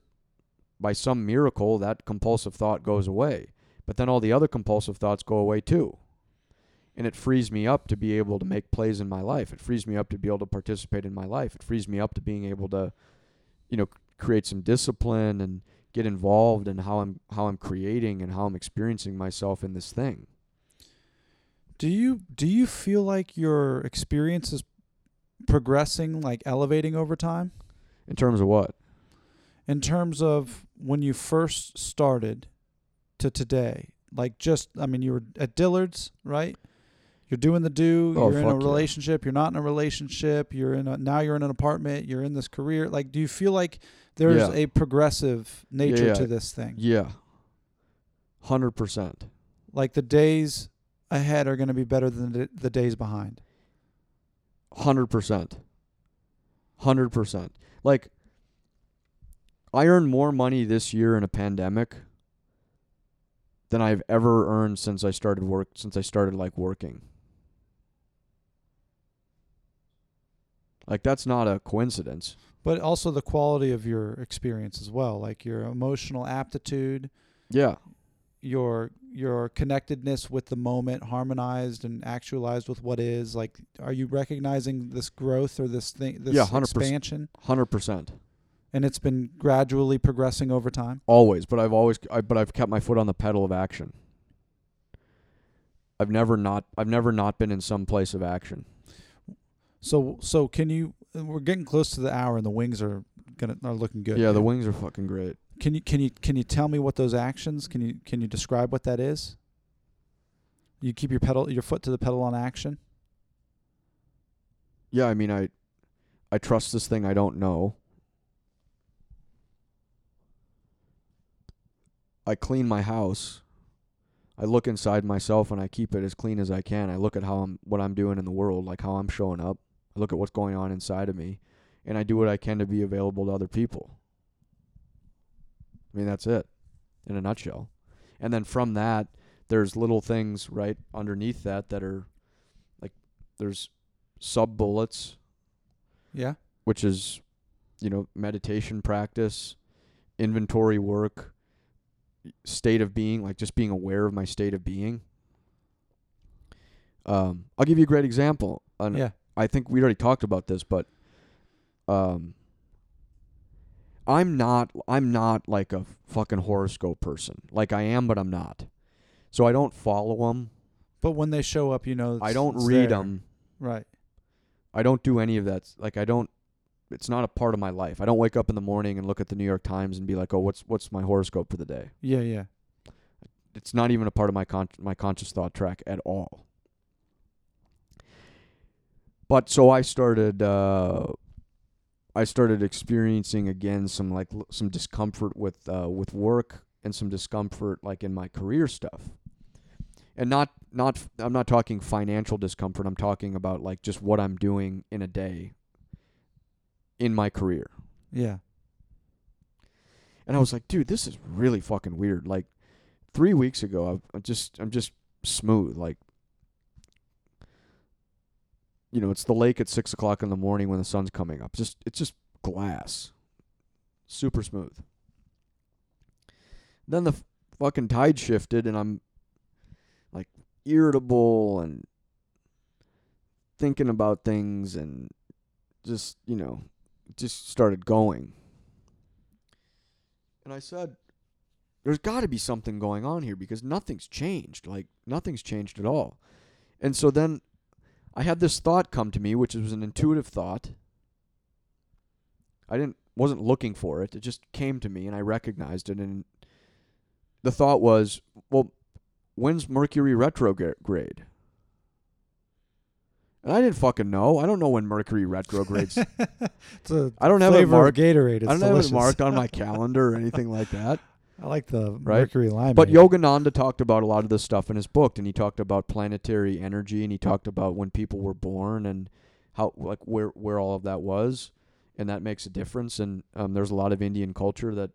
S2: by some miracle that compulsive thought goes away. But then all the other compulsive thoughts go away too. And it frees me up to be able to make plays in my life. It frees me up to be able to participate in my life. It frees me up to being able to, you know, create some discipline and get involved in how I'm how I'm creating and how I'm experiencing myself in this thing.
S1: Do you do you feel like your experience is progressing, like elevating over time?
S2: In terms of what?
S1: In terms of when you first started to today, like just I mean, you were at Dillard's, right? You're doing the do.
S2: Oh,
S1: you're in a
S2: fuck yeah.
S1: relationship. You're not in a relationship. You're in a now. You're in an apartment. You're in this career. Like, do you feel like there's
S2: Yeah.
S1: a progressive nature
S2: yeah.
S1: to this thing?
S2: Yeah. 100%.
S1: Like the days ahead are going to be better than the, the days behind.
S2: Hundred percent. Hundred percent. Like I earned more money this year in a pandemic than I've ever earned since I started work since I started like working. Like that's not a coincidence.
S1: But also the quality of your experience as well, like your emotional aptitude,
S2: Yeah.
S1: your your connectedness with the moment, harmonized and actualized with what is. Like, are you recognizing this growth or this thing, this
S2: Yeah, 100%.
S1: expansion?
S2: Hundred percent.
S1: And it's been gradually progressing over time.
S2: Always, but I've always I, but I've kept my foot on the pedal of action. I've never not I've never not been in some place of action.
S1: So, so can you? We're getting close to the hour, and the wings are gonna are looking good.
S2: yeah, the wings are fucking great.
S1: Can you can you can you tell me what those actions? Can you can you describe what that is? You keep your pedal your foot to the pedal on action.
S2: Yeah, I mean I I trust this thing I don't know. I clean my house. I look inside myself and I keep it as clean as I can. I look at how I'm what I'm doing in the world, like how I'm showing up. I look at what's going on inside of me and I do what I can to be available to other people. I mean, that's it in a nutshell. And then from that, there's little things right underneath that that are like there's sub bullets,
S1: Yeah.
S2: which is, you know, meditation practice, inventory work, state of being, like just being aware of my state of being. Um, I'll give you a great example.
S1: Yeah.
S2: I think we already talked about this, but um, I'm not I'm not like a fucking horoscope person. Like I am, but I'm not. So I don't follow them.
S1: But when they show up, you know.
S2: I don't read
S1: there.
S2: them.
S1: Right.
S2: I don't do any of that. Like I don't. It's not a part of my life. I don't wake up in the morning and look at the New York Times and be like, "Oh, what's what's my horoscope for the day?"
S1: Yeah. Yeah.
S2: It's not even a part of my con- my conscious thought track at all. But so I started. Uh, I started experiencing again some like l- some discomfort with uh, with work and some discomfort like in my career stuff. And not not I'm not talking financial discomfort. I'm talking about like just what I'm doing in a day in my career.
S1: Yeah.
S2: And I was like, dude, this is really fucking weird. Like three weeks ago, I, I'm just I'm just smooth. Like you know, it's the lake at six o'clock in the morning when the sun's coming up. Just it's just glass, super smooth. Then the f- fucking tide shifted, and I'm like irritable and thinking about things, and just you know, just started going. And I said, there's got to be something going on here because nothing's changed. Like, nothing's changed at all. And so then I had this thought come to me, which was an intuitive thought. I didn't wasn't looking for it. It just came to me and I recognized it and the thought was, well, when's Mercury retrograde? And I didn't fucking know. I don't know when Mercury retrogrades.
S3: It's a
S2: I don't have it marked.
S3: Gatorade. It's
S2: I don't
S3: delicious.
S2: have it marked on my calendar or anything like that.
S3: I like the
S2: Right?
S3: mercury lime.
S2: But Yogananda talked about a lot of this stuff in his book, and he talked about planetary energy, and he talked about when people were born and how like where where all of that was, and that makes a difference. And um, there's a lot of Indian culture that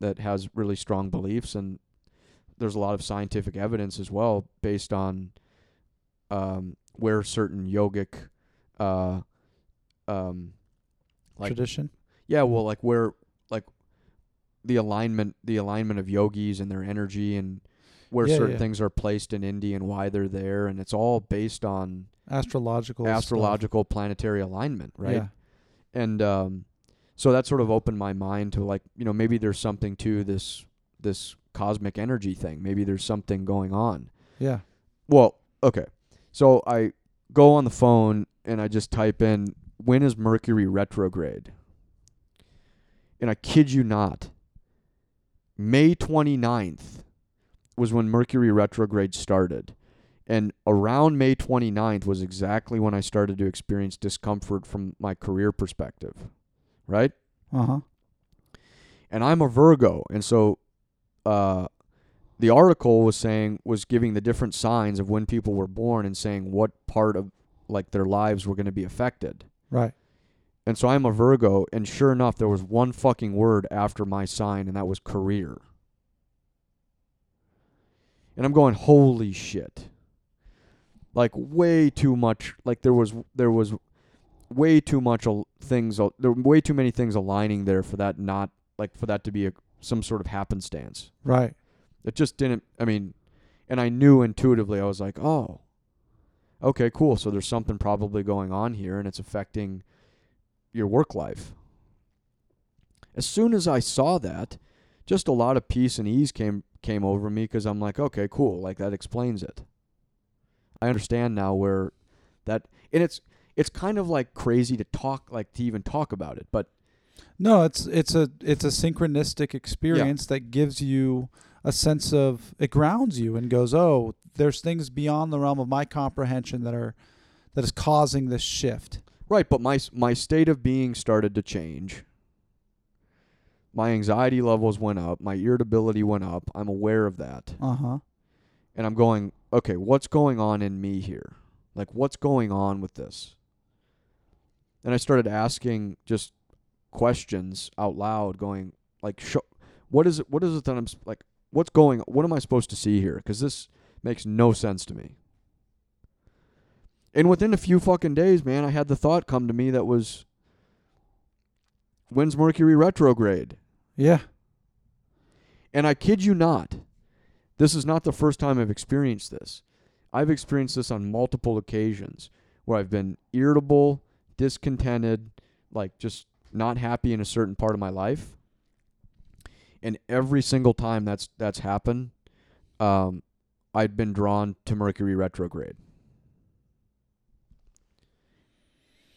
S2: that has really strong beliefs, and there's a lot of scientific evidence as well based on um, where certain yogic, uh, um, like
S3: tradition.
S2: yeah, well, like where like the alignment, the alignment of yogis and their energy, and where
S3: Yeah,
S2: certain
S3: yeah.
S2: things are placed in India and why they're there, and it's all based on
S3: Astrological. stuff.
S2: astrological planetary alignment, right?
S3: Yeah.
S2: And um, so that sort of opened my mind to like, you know, maybe there's something to this this cosmic energy thing. Maybe there's something going on.
S3: Yeah.
S2: Well, okay. So I go on the phone and I just type in when is Mercury retrograde? And I kid you not, May 29th was when Mercury retrograde started. And around May 29th was exactly when I started to experience discomfort from my career perspective. Right?
S3: Uh huh.
S2: and I'm a Virgo, and so uh, the article was saying was giving the different signs of when people were born and saying what part of like their lives were going to be affected.
S3: Right.
S2: And so I'm a Virgo, and sure enough, there was one fucking word after my sign, and that was career. And I'm going, holy shit! Like way too much. Like there was there was way too much al- things. al- There were way too many things aligning there for that not like for that to be a some sort of happenstance.
S3: Right.
S2: It just didn't. I mean, and I knew intuitively. I was like, oh, okay, cool. So there's something probably going on here, and it's affecting your work life. As soon as I saw that, just a lot of peace and ease came came over me because I'm like, okay, cool. Like that explains it. I understand now where that, and it's it's kind of like crazy to talk like to even talk about it, but
S1: No, it's it's a it's a synchronistic experience that gives you a sense of it grounds you and goes, "Oh, there's things beyond the realm of my comprehension that are that is causing this shift."
S2: Right, but my my state of being started to change. My anxiety levels went up, my irritability went up. I'm aware of that.
S1: Uh-huh.
S2: And I'm going, okay, what's going on in me here? Like what's going on with this? And I started asking just questions out loud going like sh- what is it what is it that I'm like what's going what am I supposed to see here cuz this makes no sense to me. And within a few fucking days, man, I had the thought come to me that was when's Mercury retrograde?
S1: Yeah.
S2: And I kid you not, this is not the first time I've experienced this. I've experienced this on multiple occasions where I've been irritable, discontented, like just not happy in a certain part of my life. And every single time that's that's happened, um, I'd been drawn to Mercury retrograde.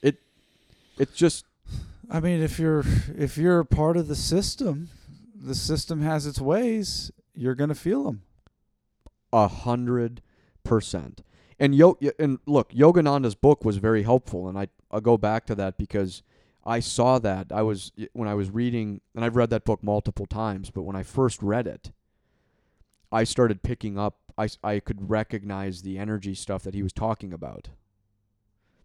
S2: It it's just
S1: I mean, if you're if you're a part of the system, the system has its ways, you're going to feel them.
S2: A hundred percent. And yo, and look, Yogananda's book was very helpful, and I I'll go back to that because I saw that I was when I was reading, and I've read that book multiple times, but when I first read it, I started picking up. I I could recognize the energy stuff that he was talking about.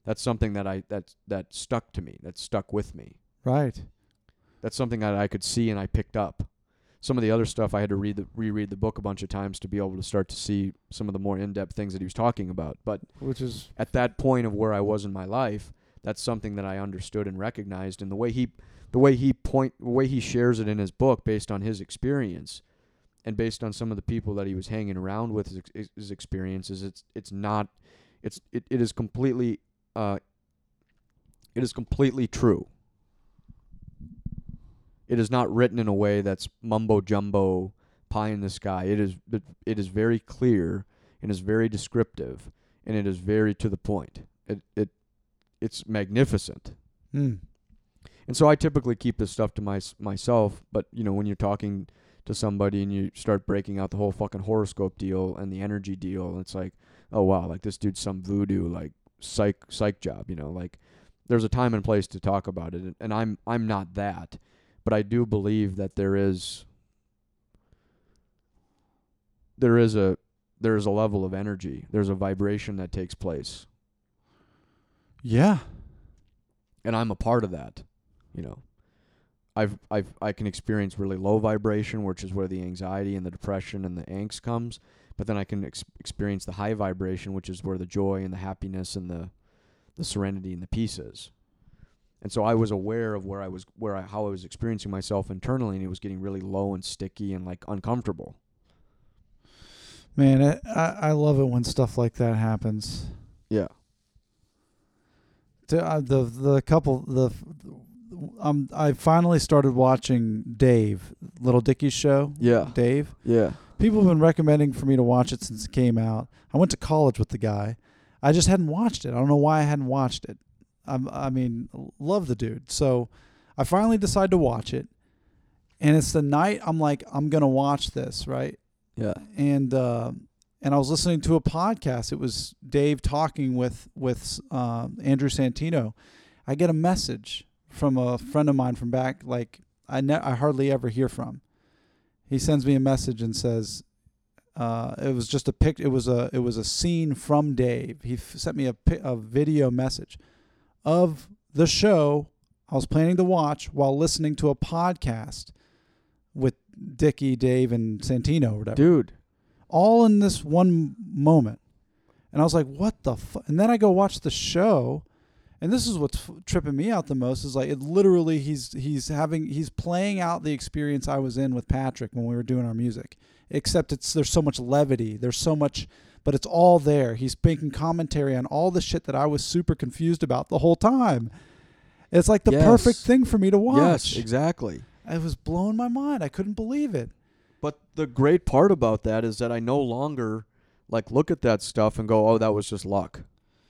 S2: That's something that I that that stuck to me. That stuck with me.
S1: Right.
S2: That's something that I could see and I picked up. Some of the other stuff I had to read the reread the book a bunch of times to be able to start to see some of the more in-depth things that he was talking about. But
S1: Which is
S2: at that point of where I was in my life, that's something that I understood and recognized and the way he the way he point the way he shares it in his book based on his experience and based on some of the people that he was hanging around with his, his experiences it's it's not it's it, it is completely uh it is completely true it is not written in a way that's mumbo jumbo pie in the sky it is it, it is very clear and is very descriptive and it is very to the point. It it it's magnificent.
S1: Mm.
S2: And so I typically keep this stuff to my, myself, but you know, when you're talking to somebody and you start breaking out the whole fucking horoscope deal and the energy deal, it's like, oh wow, like this dude's some voodoo like psych psych job, you know, like there's a time and place to talk about it and I'm I'm not that, but I do believe that there is there is a there is a level of energy. There's a vibration that takes place.
S4: Yeah.
S2: And I'm a part of that. You know. I've I've I can experience really low vibration, which is where the anxiety and the depression and the angst comes. But then I can ex- experience the high vibration, which is where the joy and the happiness and the the serenity and the peace is. And so I was aware of where I was, where I, how I was experiencing myself internally, and it was getting really low and sticky and like uncomfortable.
S1: Man, I I love it when stuff like that happens.
S2: Yeah.
S1: The uh, the, the couple the um I finally started watching Dave Lil Dicky's show.
S2: Yeah.
S1: Dave.
S2: Yeah.
S1: People have been recommending for me to watch it since it came out. I went to college with the guy. I just hadn't watched it. I don't know why I hadn't watched it. I'm, I mean, love the dude. So I finally decided to watch it. And it's the night I'm like, I'm going to watch this, right?
S2: Yeah.
S1: And, uh, and I was listening to a podcast. It was Dave talking with with uh, Andrew Santino. I get a message from a friend of mine from back, like I ne- I hardly ever hear from. He sends me a message and says, uh, "It was just a pic. It was a it was a scene from Dave. He f- sent me a a video message of the show I was planning to watch while listening to a podcast with Dicky, Dave, and Santino or whatever
S2: Dude.
S1: All in this one moment. And I was like, what the fuck? And then I go watch the show. And this is what's f- tripping me out the most is like it literally he's he's having he's playing out the experience I was in with Patrick when we were doing our music. Except it's there's so much levity. There's so much but it's all there. He's making commentary on all the shit that I was super confused about the whole time. It's like the
S2: Yes.
S1: perfect thing for me to watch.
S2: Yes, exactly.
S1: It was blowing my mind. I couldn't believe it.
S2: But the great part about that is that I no longer like look at that stuff and go, "Oh, that was just luck."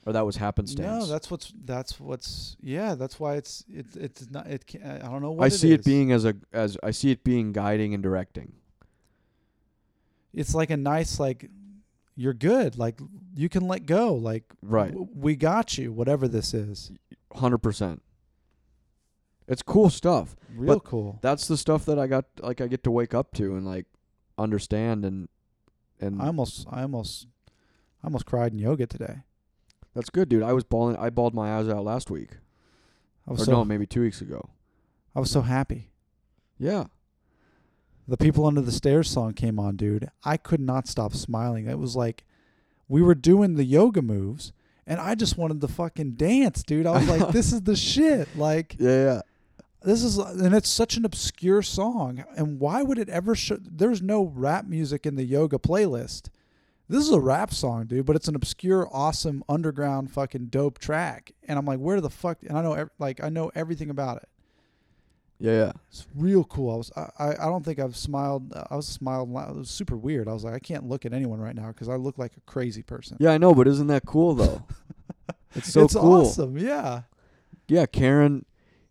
S2: Or that was happenstance.
S1: No, that's what's that's what's yeah. That's why it's it's it's not it. Can, I don't know what
S2: I
S1: it
S2: see it being as a as I see it being guiding and directing.
S1: It's like a nice like you're good. Like you can let go. Like
S2: Right.
S1: w- we got you. Whatever this is,
S2: 100%. It's cool stuff.
S1: real
S2: But
S1: cool.
S2: That's the stuff that I got like I get to wake up to and like understand and and
S1: I almost I almost I almost cried in yoga today.
S2: that's good, dude. I was bawling I bawled my eyes out last week.
S1: I
S2: Or
S1: was so
S2: no, maybe 2 weeks ago.
S1: I was so happy.
S2: Yeah.
S1: The people under the stairs song came on, dude. I could not stop smiling. It was like we were doing the yoga moves and I just wanted to fucking dance, dude. I was like, this is the shit. Like
S2: Yeah, yeah.
S1: This is and it's such an obscure song and why would it ever show there's no rap music in the yoga playlist. This is a rap song dude but it's an obscure awesome underground fucking dope track. And i'm like where the fuck and i know like i know everything about it.
S2: Yeah, yeah.
S1: it's real cool. I was i i don't think i've smiled i was smiled it was super weird. I was like i can't look at anyone right now because i look like a crazy person.
S2: Yeah, I know, but isn't that cool though? it's so
S1: it's
S2: cool.
S1: awesome yeah.
S2: Yeah, Karen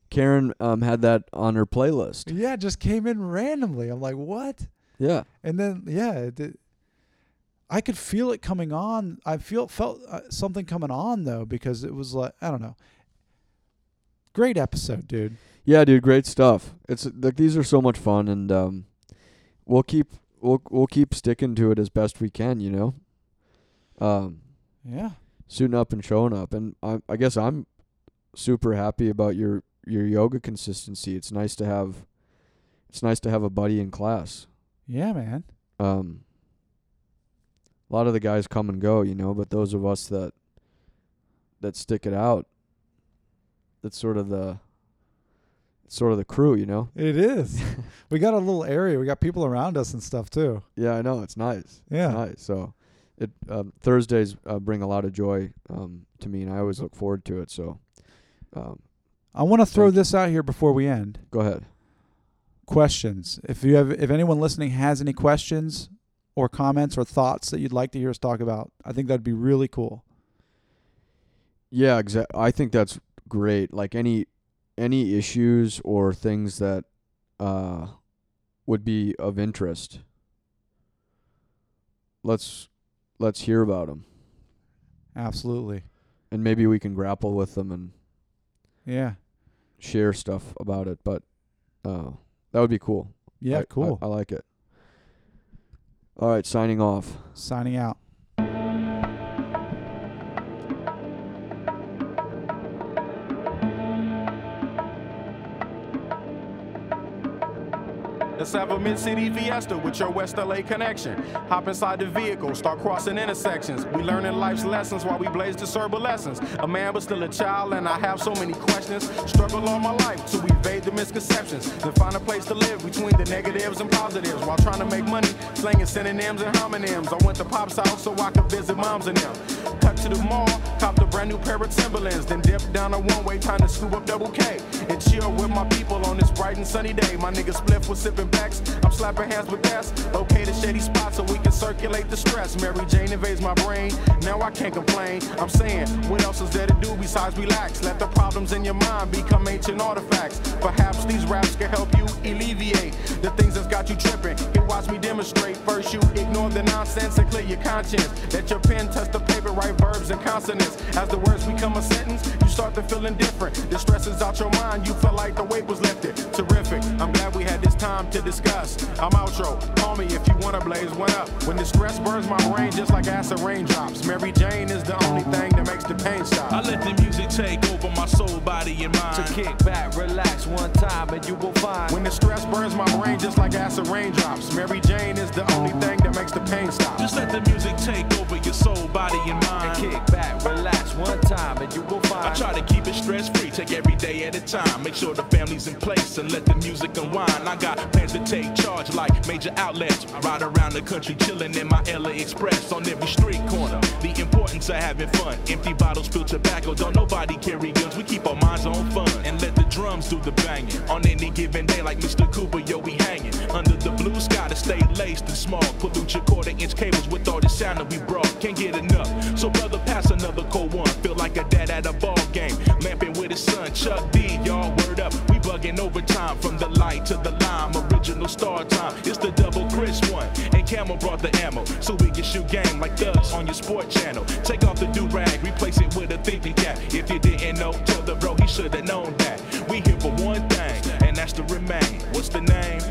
S2: Karen um had that on her playlist.
S1: yeah it just came in randomly i'm like what
S2: Yeah.
S1: and then yeah it, did- i could feel it coming on i feel felt uh, something coming on though because it was like i don't know great episode dude
S2: Yeah, dude, great stuff. It's like these are so much fun and um we'll keep we'll we'll keep sticking to it as best we can, you know. Um
S1: yeah
S2: suiting up and showing up and I I guess I'm super happy about your your yoga consistency. It's nice to have it's nice to have a buddy in class.
S1: yeah man
S2: Um a lot of the guys come and go, you know, but those of us that that stick it out that's sort of the sort of the crew, you know.
S1: it is we got a little area we got people around us and stuff too
S2: Yeah, I know. It's nice.
S1: yeah
S2: Nice. So it um, Thursdays uh, bring a lot of joy um, to me, and I always look forward to it. So um,
S1: i want to throw this out here before we end
S2: go ahead.
S1: questions if you have if anyone listening has any questions or comments or thoughts that you'd like to hear us talk about i think that'd be really cool
S2: Yeah, exactly. I think that's great. Like any any issues or things that uh would be of interest. Let's let's hear about them,
S3: Absolutely.
S2: and maybe we can grapple with them and
S3: Yeah.
S2: share stuff about it. But uh, that would be cool.
S3: Yeah.
S2: I- I-
S3: cool.
S2: I like it. All right, signing off.
S3: Signing out.
S5: Let's have a mid-city fiesta with your West LA connection. Hop inside the vehicle, start crossing intersections. We learning life's lessons while we blaze the serba lessons. A man but still a child, and I have so many questions. Struggle all my life to evade misconceptions. Then find a place to live between the negatives and positives while trying to make money, slinging synonyms and homonyms. I went to Pop's house so I could visit moms and them. Cut to the mall, copped a brand new pair of Timberlands, then dipped down a one-way, time to scoop up double K and chill with my people on this bright and sunny day. My nigga Spliff was sipping backs, I'm slapping hands with okay the shady spots so we can circulate the stress. Mary Jane invades my brain, now I can't complain. I'm saying, what else is there to do besides relax? Let the problems in your mind become ancient artifacts. Perhaps these raps can help you alleviate the things that's got you tripping. Here, watch me demonstrate. First, you ignore the nonsense and clear your conscience. Let your pen touch the paper, write verbs and consonants. As the words become a sentence, you start to feel indifferent. The stress is out your mind, you feel like the weight was lifted. Terrific, I'm glad we had this time to discuss. I'm outro, call me if you wanna blaze one up. When the stress burns my brain just like acid raindrops. Mary Jane is the only thing that makes the pain stop.
S6: I let the music take over my soul, body, and mind.
S7: To kick back, relax one time, and you will find.
S5: When the stress burns my brain just like acid raindrops. Mary Jane is the only thing that makes the pain stop.
S6: Just let the music take over your soul, body, and mind.
S7: and kick back, relax one time, and you will find.
S6: I try to keep it stress free, take every day at a time. Make sure the family's in place and let the music unwind. I got plans to take charge like major outlets. I ride around the country chilling in my LA Express on every street corner. The importance of having fun. Empty bottles, spill tobacco. Don't nobody carry guns. We keep our minds on fun and let the drums do the banging. On any given day, like Mr. Cooper, yo, we hanging under the blue sky to stay laced and small. Pollute your quarter inch cables with all the sound that we brought. Can't get enough. So brother, pass another cold one. Feel like a dad at a ball game, lamping with his son Chuck D. Y'all word up. We bugging overtime from the light to the lime. Original star time. It's the double Chris one. And Camel brought the ammo, so we can shoot game like thugs on your sport channel. Take off the do rag, replace it with a thinking cap. If you didn't know, tell the bro he should have known that. To remain. What's the name?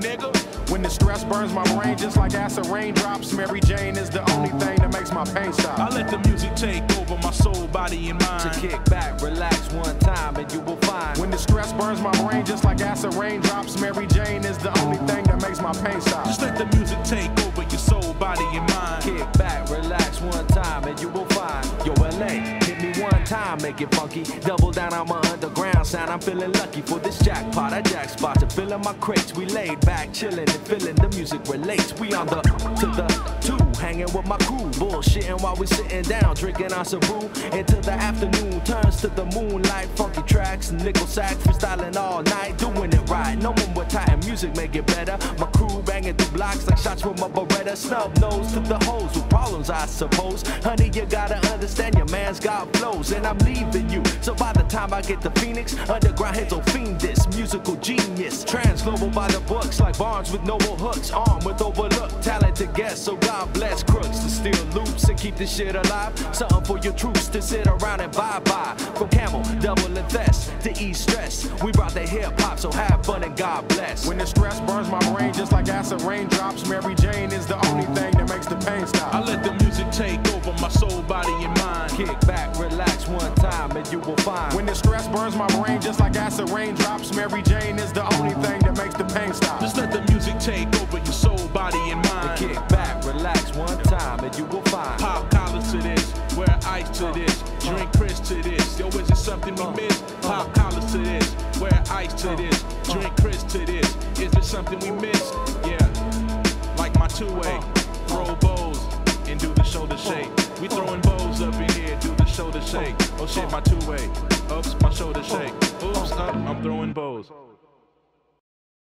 S6: Nigga.
S5: When the stress burns my brain just like acid raindrops. Mary Jane is the only thing that makes my pain stop.
S6: I let the music take over my soul, body, and mind.
S7: To kick back, relax one time, and you will find.
S5: When the stress burns my brain just like acid raindrops, Mary Jane is the only thing that makes my pain stop.
S6: Just let the music take over your soul, body, and mind.
S7: Kick back, relax one time, and you will find. Yo, LA, hit me one time, make it funky. Double down on my underground sound. I'm feeling lucky for this jackpot. I jack spot to fill in my crates. We laid back, chilling and feeling the music relates. We on the to the two, hanging with my crew, bullshitting while we sitting down, drinking our brew. Until the afternoon turns to the moonlight, funky tracks, nickel sack, freestyling all night, doing it right. No one with tight music make it better. My crew banging through blocks like shots from a Beretta. Snub nose to the hoes with problems, I suppose. Honey, you gotta understand your man's got flows, and I'm leaving you. So by the time I get to Phoenix, underground heads will fiend this musical genius. Trans global by the books, like Barnes with noble hooks, armed with overlooked talented guests. So God bless crooks to steal loops and keep this shit alive. Something for your troops to sit around and bye bye. From Camel, double and Thes to ease stress. We brought the hip hop, so have fun and God bless.
S5: When the stress burns my brain just like acid raindrops, Mary Jane is the only thing that makes the pain stop.
S6: I let the music take over my soul, body, and mind.
S7: Kick back, relax one time, and you will find.
S5: When the stress burns my brain just like acid raindrops, Mary Jane is the only thing that makes the pain stop.
S6: Just let the music take over something we miss? Pop collars to this, wear ice to this, drink Chris to this. Is it something we miss? Yeah, like my two-way, throw bows and do the shoulder shake. We throwing bows up in here, do the shoulder shake. Oh shit, my two-way. Oops, my shoulder shake. Oops, up, I'm throwing bows.